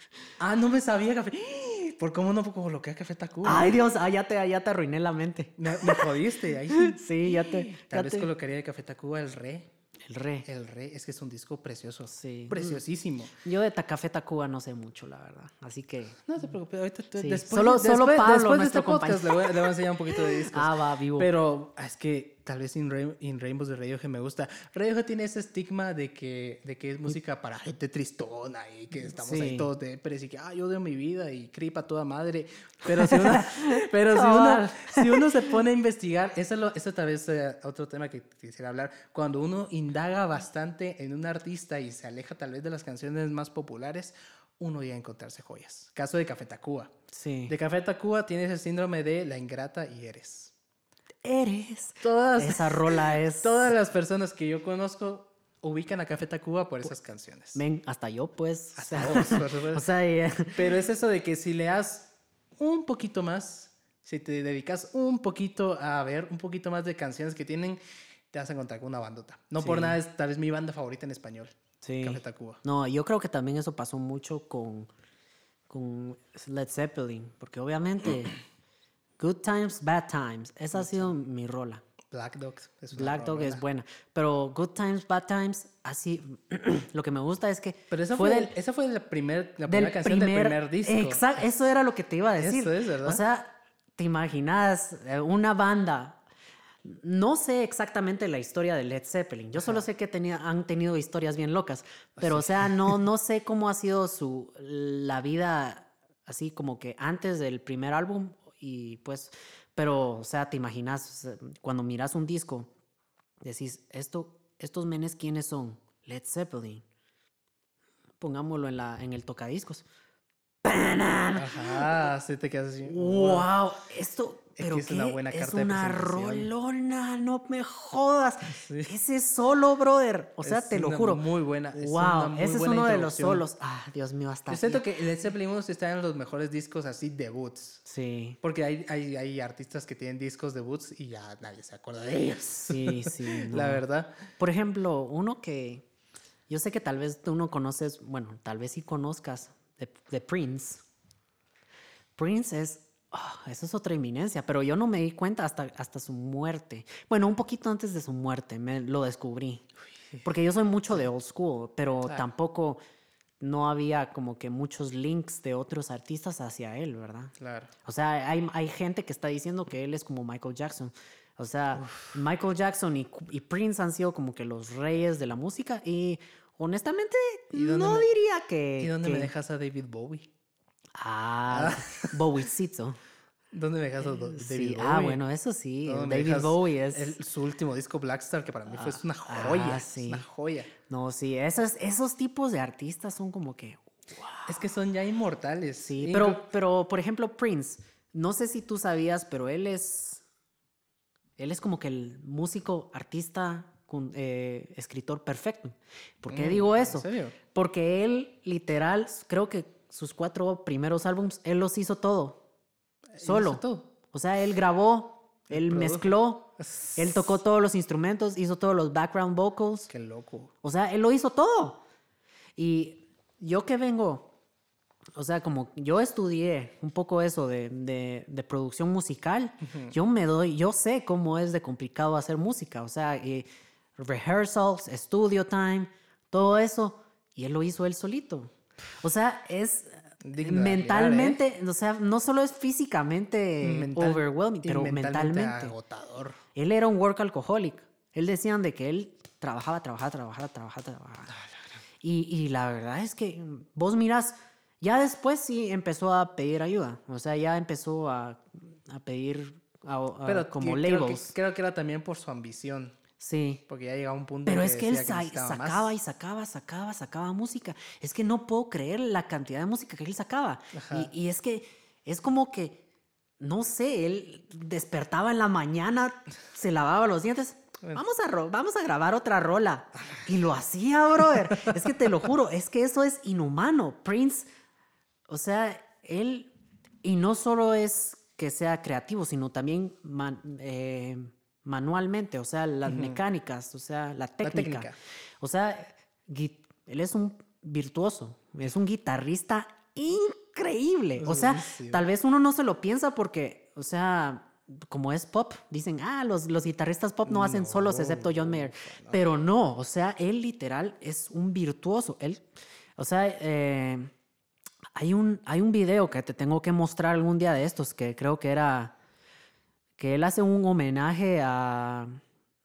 Ah, no me sabía café. ¿Por cómo no coloqué a Café Tacuba? Ay, Dios, ah, ya, te, ya te arruiné la mente. Me, me jodiste ahí. Sí, ya te... Tal ya vez te- colocaría de Café Tacuba el Re. El re. El Re, es que es un disco precioso. Sí. Preciosísimo. Yo de ta- Café Tacuba no sé mucho, la verdad. Así que... No te preocupes, ahorita Sí, después, solo- solo después, Pablo, después de nuestro este podcast le voy, a- le voy a enseñar un poquito de discos. Ah, va, vivo. Pero es que tal vez In, Rain- In Rainbows de Radiohead me gusta. Radiohead tiene ese estigma de que, de que es música para gente tristona y que estamos ahí Sí. todos de pero y que ah, yo odio mi vida y cripa toda madre. Pero si uno, pero si uno, si uno se pone a investigar, eso, es lo, eso tal vez sea otro tema que quisiera hablar. Cuando uno indaga bastante en un artista y se aleja tal vez de las canciones más populares, uno llega a encontrarse joyas. Caso de Café Tacuba. Sí. De Café Tacuba tienes el síndrome de la ingrata y eres. Eres. Todas, Esa rola es... todas las personas que yo conozco ubican a Café Tacuba por esas canciones. Ven, hasta yo, pues. Hasta vos, por supuesto. o sea, eh, Pero es eso de que si le das un poquito más, si te dedicas un poquito a ver un poquito más de canciones que tienen, te vas a encontrar con una bandota. No por nada es tal vez mi banda favorita en español. sí. Café Tacuba. No, yo creo que también eso pasó mucho con, con Led Zeppelin, porque obviamente Good Times, Bad Times, esa ha sido mi rola. Black Dog es Black Dog es buena, pero Good Times, Bad Times, así, lo que me gusta es que Pero esa fue fue, del, esa fue la, primer, la primera canción del primer disco. Exacto, eso era lo que te iba a decir. Eso es, ¿verdad? O sea, te imaginas eh, una banda. No sé exactamente la historia de Led Zeppelin. Yo solo sé que tenía, han tenido historias bien locas. Pero, o sea, no, no sé cómo ha sido su la vida así como que antes del primer álbum. Y pues, pero, o sea, te imaginas, sea, cuando miras un disco, decís, esto, estos menes, ¿quiénes son? Led Zeppelin. Pongámoslo en, la, en el tocadiscos. Ajá, sí te quedas así. Wow, esto Es que pero es una buena es carta de una rolona, no me jodas. Sí. Ese solo, brother. O sea, Es te lo juro. muy buena, es Wow, muy ese es buena uno de los solos. Ah, Dios mío, hasta. Yo siento que Led Zeppelin 1 sí está en los mejores discos así debuts. Sí, Porque hay, hay, hay artistas que tienen discos debuts y ya nadie se acuerda de ellos. sí, sí. La no. verdad. Por ejemplo, uno que yo sé que tal vez tú no conoces, bueno, tal vez sí conozcas de, de Prince. Prince es, ah, eso es otra eminencia, pero yo no me di cuenta hasta, hasta su muerte. Bueno, un poquito antes de su muerte me lo descubrí. Porque yo soy mucho de old school, pero Claro. tampoco no había como que muchos links de otros artistas hacia él, ¿verdad? Claro. O sea, hay, hay gente que está diciendo que él es como Michael Jackson. O sea, Michael Jackson y, y Prince han sido como que los reyes de la música y honestamente ¿Y dónde no me- diría que... ¿Y dónde que- me dejas a David Bowie? Ah, Bowicito. ¿Dónde me dejas a Do- David Sí, Bowie? ah, bueno, eso sí. ¿Dónde me David Bowie es... el- su último disco Blackstar, que para mí fue Ah, una ah, joya. es sí. una joya. No, sí, esos, esos tipos de artistas son como que... Es que son ya inmortales. Sí, Inclu- pero, pero por ejemplo, Prince, no sé si tú sabías, pero él es. Él es como que el músico, artista, con- eh, escritor perfecto. ¿Por qué Mm, digo ¿en eso? serio? Porque él, literal, creo que sus cuatro primeros álbums, él los hizo todo. hizo Solo. todo. O sea, él grabó Él mezcló, él tocó todos los instrumentos, hizo todos los background vocals. Qué loco. O sea, él lo hizo todo. Y yo que vengo, o sea, como yo estudié un poco eso de, de- de producción musical, yo me doy, yo sé cómo es de complicado hacer música. O sea, eh, rehearsals, studio time, todo eso. Y él lo hizo él solito. O sea, es Digno de mentalmente, o sea, no solo es físicamente Mental- overwhelming, pero mentalmente. agotador. Él era un work alcoholic. Él decían de que él trabajaba, trabajaba, trabajaba, trabajaba, trabajaba. Y, y la verdad es que vos miras, ya después sí empezó a pedir ayuda. O sea, ya empezó a, a pedir a- a- Pero como que- creo que, labels. creo que era también por su ambición. Sí. Porque ya llegaba un punto Pero es que él más. sacaba y sacaba, sacaba, sacaba música. Es que no puedo creer la cantidad de música que él sacaba. Y, y es que es como que, no sé, él despertaba en la mañana, se lavaba los dientes. Vamos a, vamos a grabar otra rola. Y lo hacía, brother. es que te lo juro, es que eso es inhumano. Prince, o sea, él, y no solo es que sea creativo, sino también man- eh, manualmente, o sea, las mecánicas, o sea, la técnica. técnica. O sea, él es un virtuoso, es un guitarrista increíble. O sea, Buenísimo. tal vez uno no se lo piensa porque, o sea, como es pop, dicen, ah, los, los guitarristas pop no, hacen solos excepto John Mayer. Pero no, o sea, él literal es un virtuoso. Él, o sea, eh, hay, un, hay un video que te tengo que mostrar algún día de estos que creo que era que él hace un homenaje a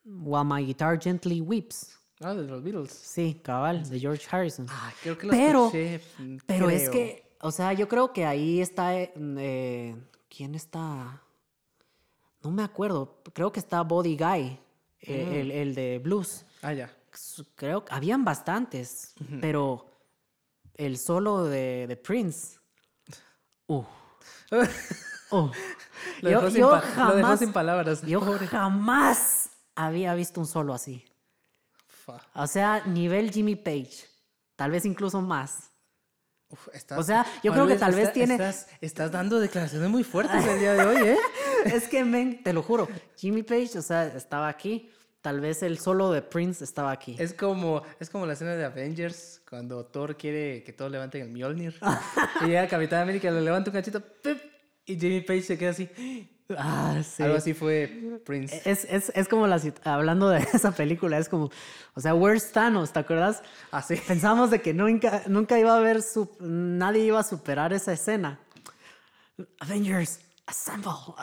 While My Guitar Gently Weeps. Ah, de los Beatles. Sí, cabal, de George Harrison. Ah, creo que lo Pero- escuché, Pero es que, o sea, yo creo que ahí está. eh, eh, ¿Quién está? No me acuerdo. Creo que está Body Guy, eh, Mm. el, el de blues. Ah, ya. Creo que habían bastantes, pero el solo de, de Prince. Uh. Uh. Lo Yo- dejó, sin lo dejó jamás- sin palabras. Yo Pobre. jamás había visto un solo así. Fa. O sea, nivel Jimmy Page. Tal vez incluso más. Uf, estás- O sea, yo creo que tal vez tiene- Estás, estás dando declaraciones muy fuertes el día de hoy, ¿eh? es que, men, te lo juro, Jimmy Page, o sea, estaba aquí. Tal vez el solo de Prince estaba aquí. Es como, es como la escena de Avengers cuando Thor quiere que todos levanten el Mjolnir. y llega Capitán América, le levanta un cachito, ¡pip! Y Jimmy Page se queda así. Ah, sí. Algo así fue Prince. Es, es, es como la hablando de esa película, es como, o sea, where's Thanos, ¿te acuerdas? Así. Pensamos de que nunca, nunca iba a haber, nadie iba a superar esa escena. Avengers, assemble. Oh,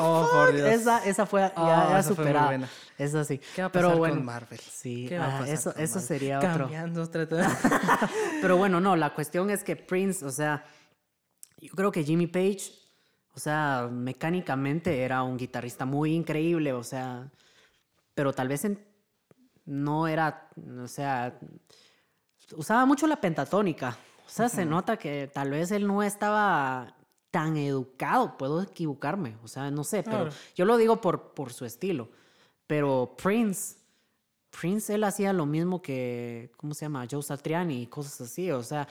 Oh, por fuck. Dios. Esa, esa fue ya, Oh, ya superada. Es así. ¿Qué va a Pero bueno, con Marvel? Sí, ¿Qué va a ah, eso, con eso Marvel? sería otro. Cambiando, tratando. Pero bueno, no, la cuestión es que Prince, o sea, yo creo que Jimmy Page, o sea, mecánicamente era un guitarrista muy increíble, o sea, pero tal vez en- no era, o sea, usaba mucho la pentatónica. O sea, se nota que tal vez él no estaba tan educado, puedo equivocarme, o sea, no sé, pero yo lo digo por, por su estilo. Pero Prince, Prince, él hacía lo mismo que, ¿cómo se llama? Joe Satriani y cosas así, o sea,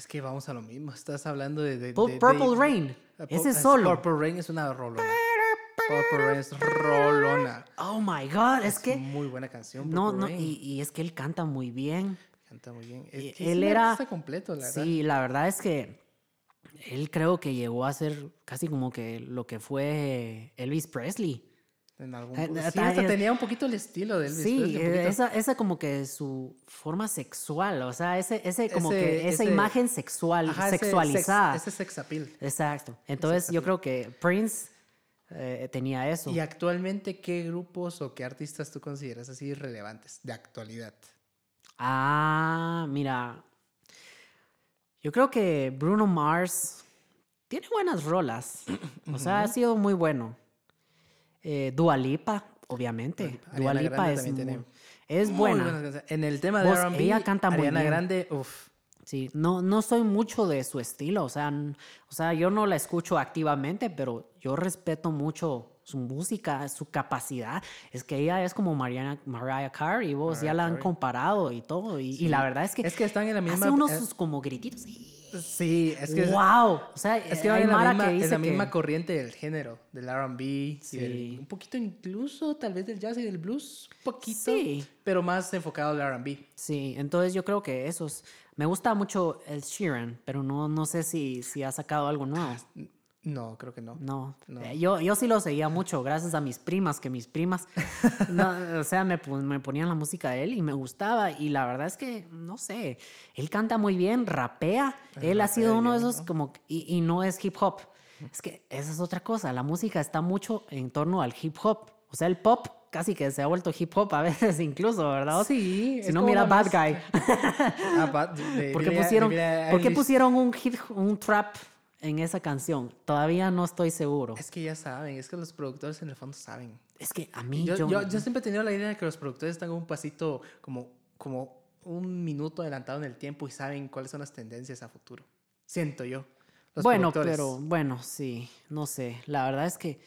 es que vamos a lo mismo. Estás hablando de. de- Pu- de- Purple Rain, Eh, ese pu- solo. Purple Rain es una rolona. Purple Rain es rolona. Oh my God, es que, muy buena canción. no, Purple no, Rain. y, y es que él canta muy bien. Canta muy bien. Es que él es era- completo, la verdad. Sí, la verdad es que él creo que llegó a ser casi como que lo que fue Elvis Presley. En algún Eh, eh, sí, ta- hasta tenía un poquito el estilo de Elvis sí, un eh, esa, esa como que su forma sexual, o sea, ese, ese como Ese- que esa ese- imagen sexual, Ajá, sexualizada. Sex, ese sex appeal. Exacto. Entonces yo creo que Prince eh, tenía eso. Y actualmente, ¿qué grupos o qué artistas tú consideras así relevantes de actualidad? Ah, mira. Yo creo que Bruno Mars tiene buenas rolas. O sea, ha sido muy bueno. Eh, Dua Lipa, obviamente. Dua Ariana Lipa Grande es, también tiene muy- es Muy buena. En el tema de R&B, ella canta muy bien. Grande, uff. Sí, no, no soy mucho de su estilo. O sea, o sea, yo no la escucho activamente, pero yo respeto mucho su música, su capacidad. Es que ella es como Mariana, Mariah Carey, y vos ya la han comparado y todo. Y, y la verdad es que Es que están en la misma... Hace unos sus como grititos. y- Sí, es que... ¡Wow! O sea, Es que hay va en la misma, que en dice la que- misma corriente del género, del R&B, Sí. del- un poquito incluso tal vez del jazz y del blues, un poquito, Sí. pero más enfocado al R&B. Sí, entonces yo creo que esos... Me gusta mucho el Sheeran, pero no, no sé si, si ha sacado algo nuevo. No, creo que no. No, No. Eh, Yo, yo sí lo seguía mucho gracias a mis primas, que mis primas, no, o sea, me, me ponían la música de él y me gustaba. Y la verdad es que, no sé, él canta muy bien, rapea. Él ha sido uno de esos ¿no? como, y, y no es hip hop. Es que esa es otra cosa, la música está mucho en torno al hip hop. O sea, el pop casi que se ha vuelto hip hop a veces incluso, ¿verdad? Sí, Si no, mira Bad Guy. Ah, Bad- de ¿Por qué pusieron, de Billie ¿por qué Eilish. pusieron un, un trap en esa canción? Todavía no estoy seguro. Es que ya saben, es que los productores en el fondo saben. Es que a mí Yo, yo, yo, yo siempre he tenido la idea de que los productores están un pasito, como, como un minuto adelantado en el tiempo y saben cuáles son las tendencias a futuro. Siento yo. Los bueno, pero bueno, sí, no sé. La verdad es que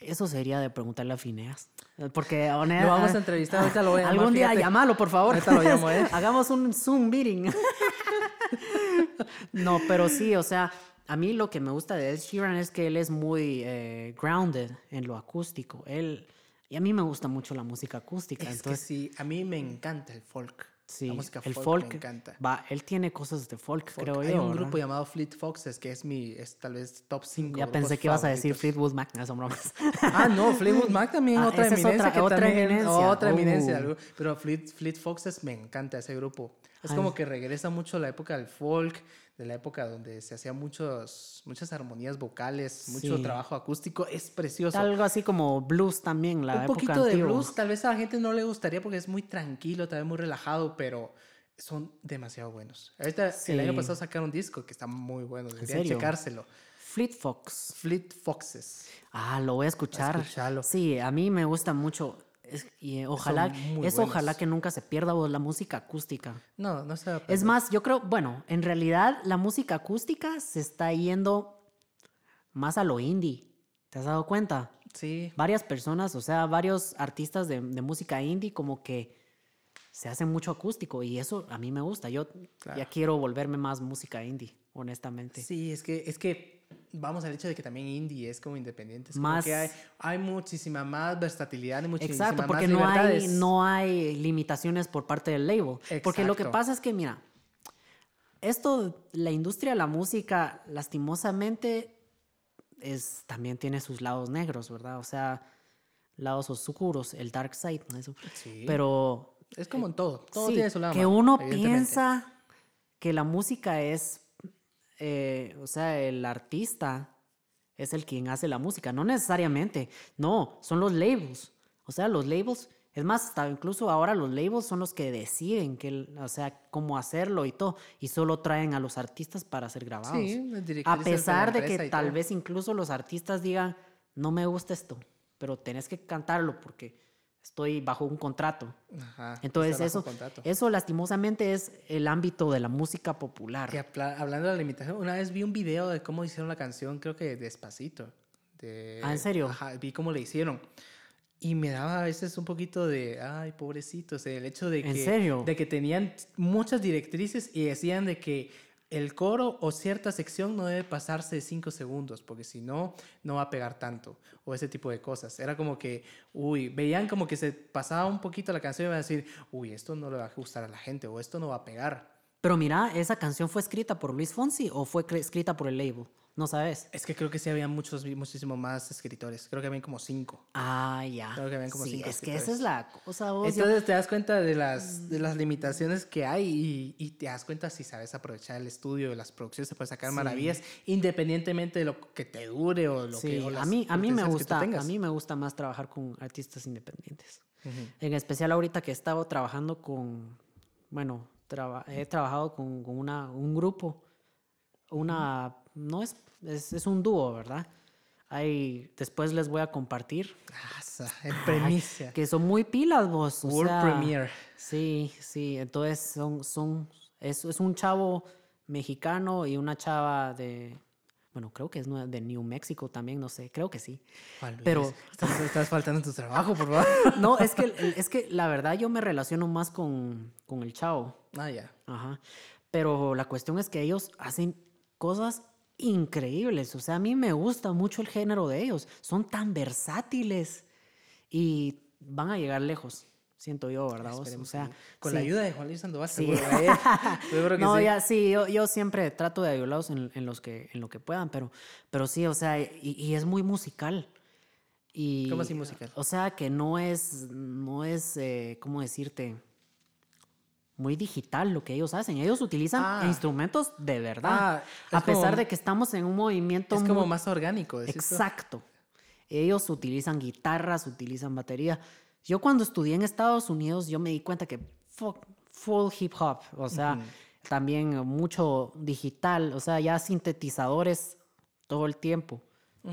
eso sería de preguntarle a Fineas. Porque Lo vamos a entrevistar, ahorita lo voy a Algún día llámalo, por favor. Ahorita lo llamo, ¿eh? Hagamos un Zoom meeting. no, pero sí, o sea, a mí lo que me gusta de Ed Sheeran es que él es muy eh, grounded en lo acústico. Él, y a mí me gusta mucho la música acústica. Es entonces, que sí, a mí me encanta el folk. sí, la música el folk, folk, me encanta. va, él tiene cosas de folk, Folk. creo Hay yo. un ¿verdad? grupo llamado Fleet Foxes que es mi, es tal vez top 5. Ya pensé que ibas a decir Fleetwood Mac, no son bromas. Ah, no, Fleetwood Mac también, Ah, otra esa es eminencia. otra- que otra también- eminencia. Otra eminencia. Uh. Pero Fleet, Fleet Foxes me encanta ese grupo. Es Ay. como que regresa mucho a la época del folk, de la época donde se hacían muchos, muchas armonías vocales, mucho Sí. trabajo acústico. Es precioso. Algo así como blues también, la Un época poquito de blues, tal vez a la gente no le gustaría porque es muy tranquilo, tal vez muy relajado, pero son demasiado buenos. Ahorita, el año pasado sacaron un disco que está muy bueno, deberían checárselo. Fleet Fox. Fleet Foxes. Ah, lo voy a escuchar. Sí, a mí me gusta mucho. Es- y eh, ojalá, es ojalá que nunca se pierda vos, la música acústica. No, no se va a Es más, yo creo, bueno, en realidad la música acústica se está yendo más a lo indie. ¿Te has dado cuenta? Sí, Varias personas, o sea, varios artistas de, de música indie como que se hacen mucho acústico y eso a mí me gusta. Yo Claro. ya quiero volverme más música indie, honestamente. Sí, es que, es que vamos al hecho de que también indie es como independiente. Es como Más- que hay, hay muchísima más versatilidad y muchísima Exacto, más porque no hay, no hay limitaciones por parte del label. Porque lo que Exacto. pasa es que, mira, esto, la industria de la música, lastimosamente, es, también tiene sus lados negros, ¿verdad? O sea, lados oscuros, el dark side, ¿no? Eso. Sí. Pero Es como en todo. Todo sí, tiene su lado. que uno piensa que la música es, eh, o sea, el artista es el quien hace la música, no necesariamente, no, son los labels, o sea, los labels, es más, hasta incluso ahora los labels son los que deciden que, o sea, cómo hacerlo y todo, y solo traen a los artistas para ser grabados. Sí, a pesar de que tal todo. vez incluso los artistas digan, no me gusta esto, pero tenés que cantarlo porque estoy bajo un contrato. Ajá, Entonces eso, contrato. eso lastimosamente es el ámbito de la música popular. Que hablando de la limitación, una vez vi un video de cómo hicieron la canción, creo que Despacito. De, Ah, ¿en serio? Ajá, vi cómo le hicieron. Y me daba a veces un poquito de, ay, pobrecitos, el hecho de que, ¿En serio? de que tenían muchas directrices y decían de que el coro o cierta sección no debe pasarse de cinco segundos, porque si no, no va a pegar tanto, o ese tipo de cosas. Era como que, uy, veían como que se pasaba un poquito la canción y iban a decir, uy, esto no le va a gustar a la gente, o esto no va a pegar. Pero mira, ¿esa canción fue escrita por Luis Fonsi o fue escrita por el label? No sabes. Es que creo que sí había muchos, muchísimo más escritores. Creo que habían como cinco. Ah, ya. Creo que habían como sí, cinco es que esa es la cosa. vos, Entonces te das cuenta de las, de las limitaciones que hay y, y te das cuenta si sabes aprovechar el estudio, las producciones, se puede sacar Sí. maravillas independientemente de lo que te dure o lo sí, que o a las mí, a mí me gusta, a mí me gusta más trabajar con artistas independientes. En especial ahorita que he estado trabajando con, bueno, traba- he trabajado con, con una, un grupo, una, no es, es, es un dúo, ¿verdad? Hay, después les voy a compartir, Ah, en premicia. que son muy pilas vos. o World sea, Premiere. Sí, sí, entonces son, son, es, es un chavo mexicano y una chava de, bueno, creo que es de New Mexico también, no sé, creo que sí. Juan Luis, pero- estás, estás faltando en tu trabajo, por favor. No, es que, es que la verdad yo me relaciono más con, con el chavo. Ah, ya. Ajá. Pero la cuestión es que ellos hacen cosas increíbles. O sea, a mí me gusta mucho el género de ellos. Son tan versátiles y van a llegar lejos. Siento yo, ¿verdad? vos? O sea, con la ayuda de Juan Luis Sandoval, Sí. seguro, ¿eh? No, sí. ya sí, yo, yo siempre trato de ayudarlos en, en los que, en lo que puedan, pero, pero sí, o sea, y, y es muy musical. Y, ¿Cómo así musical? O sea, que no es, no es, eh, ¿cómo decirte? Muy digital lo que ellos hacen. Ellos utilizan Ah. instrumentos de verdad. Ah, a pesar como- de que estamos en un movimiento Es como muy- más orgánico. ¿es eso? Exacto. Ellos utilizan guitarras, utilizan batería. Yo cuando estudié en Estados Unidos, yo me di cuenta que fu- full hip hop, o sea, también mucho digital, o sea, ya sintetizadores todo el tiempo.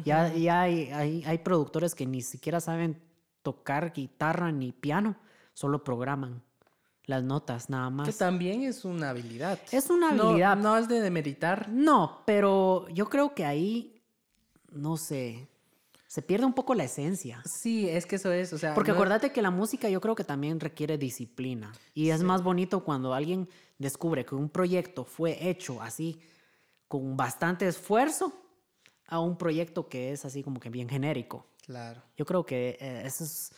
Ya, ya hay, hay, hay productores que ni siquiera saben tocar guitarra ni piano, solo programan las notas nada Que más. también es una habilidad. Es una habilidad. No, es de demeritar. No, pero yo creo que ahí, no sé, se pierde un poco la esencia. Sí, es que eso es. O sea, Porque no- acuérdate que la música yo creo que también requiere disciplina. Y es más bonito cuando alguien descubre que un proyecto fue hecho así, con bastante esfuerzo, a un proyecto que es así como que bien genérico. Claro, Yo creo que eh, eso es...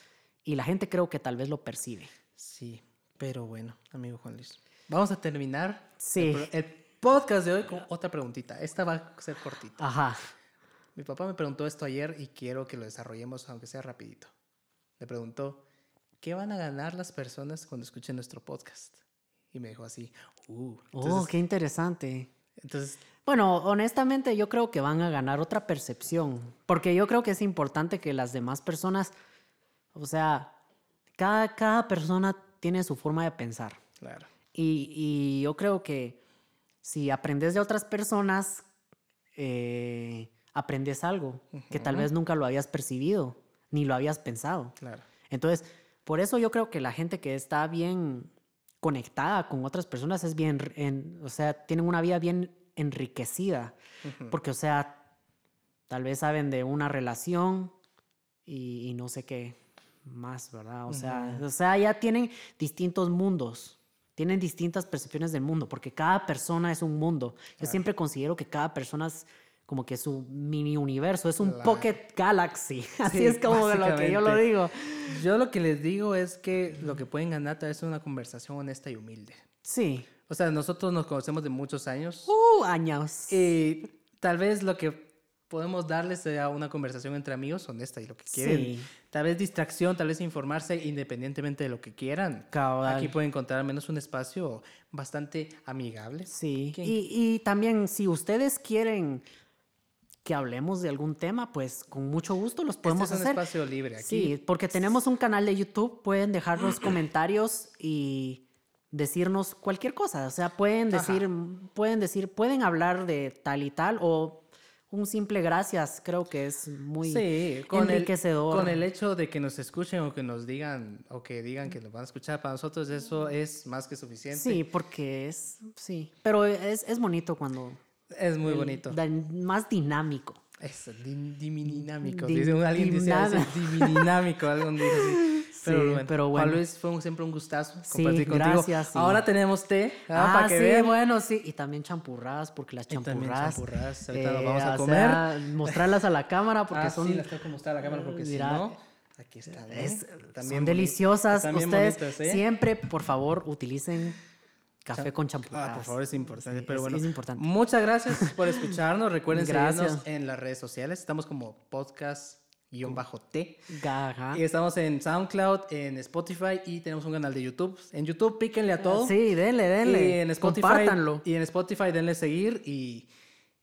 Y la gente creo que tal vez lo percibe. sí. Pero bueno, amigo Juan Luis. Vamos a terminar Sí. el, el podcast de hoy con otra preguntita. Esta va a ser cortita. Ajá. Mi papá me preguntó esto ayer y quiero que lo desarrollemos, aunque sea rapidito. Me preguntó, ¿qué van a ganar las personas cuando escuchen nuestro podcast? Y me dijo así, uh. Oh, Entonces, qué interesante. entonces Bueno, honestamente yo creo que van a ganar otra percepción, porque yo creo que es importante que las demás personas, o sea, cada, cada persona tiene su forma de pensar. claro. Y, y yo creo que si aprendes de otras personas, eh, aprendes algo que tal vez nunca lo habías percibido, ni lo habías pensado. Claro. Entonces, por eso yo creo que la gente que está bien conectada con otras personas es bien, en- o sea, tienen una vida bien enriquecida. Porque, o sea, tal vez saben de una relación y, y no sé qué más, ¿verdad? O sea, o sea, ya tienen distintos mundos. Tienen distintas percepciones del mundo, porque cada persona es un mundo. Yo siempre considero que cada persona es como que su mini universo, es un pocket galaxy. Así Sí, es como lo que yo lo digo. Yo lo que les digo es que lo que pueden ganar es una conversación honesta y humilde. Sí. O sea, nosotros nos conocemos de muchos años Uh, años. y tal vez lo que podemos darles sea una conversación entre amigos honesta y lo que quieren. Sí. Tal vez distracción, tal vez informarse independientemente de lo que quieran. Cabal. Aquí pueden encontrar al menos un espacio bastante amigable. Sí, y, y también si ustedes quieren que hablemos de algún tema, pues con mucho gusto los podemos este es un hacer. espacio libre aquí. Sí, porque tenemos un canal de YouTube, pueden dejar los comentarios y decirnos cualquier cosa, o sea, pueden Ajá. decir, pueden decir, pueden hablar de tal y tal o un simple gracias, creo que es muy Sí, con el, enriquecedor. con el hecho de que nos escuchen o que nos digan o que digan que nos van a escuchar para nosotros eso es más que suficiente. Sí, porque es, sí, pero es, es bonito cuando... Es muy el- bonito. da- más dinámico. Es dim- dimidinámico. Dim- dice, alguien eso, dimidinámico, algo dice así. Pero, Sí, bueno, pero Juan bueno. Luis, fue un- siempre un gustazo Sí, compartir contigo. gracias, sí. Ahora tenemos té, ¿ah? Ah, para que sí, vean. bueno, sí. Y también champurradas, porque las champurradas. champurradas, ahorita las vamos a comer. sea, mostrarlas a la cámara porque ah, son, sí, las tengo que mostrar a la cámara porque Mira, si no, aquí está. ¿no? es- También son deliciosas. también Ustedes bonitas, ¿eh? siempre, por favor, utilicen café con Ah, champurradas. por favor, es importante. Sí, pero es- bueno, es importante. muchas gracias por escucharnos. Recuerden Gracias. seguirnos en las redes sociales. Estamos como podcast-t. Gaga. Y estamos en SoundCloud, en Spotify y tenemos un canal de YouTube. En YouTube píquenle a todo. Sí, denle, denle. Y en Spotify, Compártanlo. Y en Spotify denle seguir y,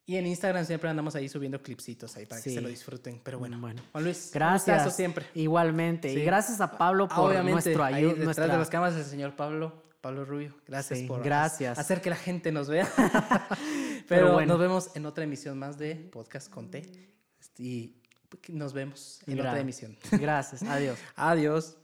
y en Instagram siempre andamos ahí subiendo clipsitos ahí para que se lo disfruten. Pero bueno, Bueno. Juan Luis, Gracias. siempre. Igualmente. Sí. Y gracias a Pablo por Obviamente, nuestro ayuda. detrás Nuestra... de las cámaras el señor Pablo, Pablo Rubio. Gracias Sí, por gracias. hacer que la gente nos vea. Pero, Pero bueno. nos vemos en otra emisión más de Podcast con T. Y nos vemos en otra emisión. Gracias. Adiós. Adiós.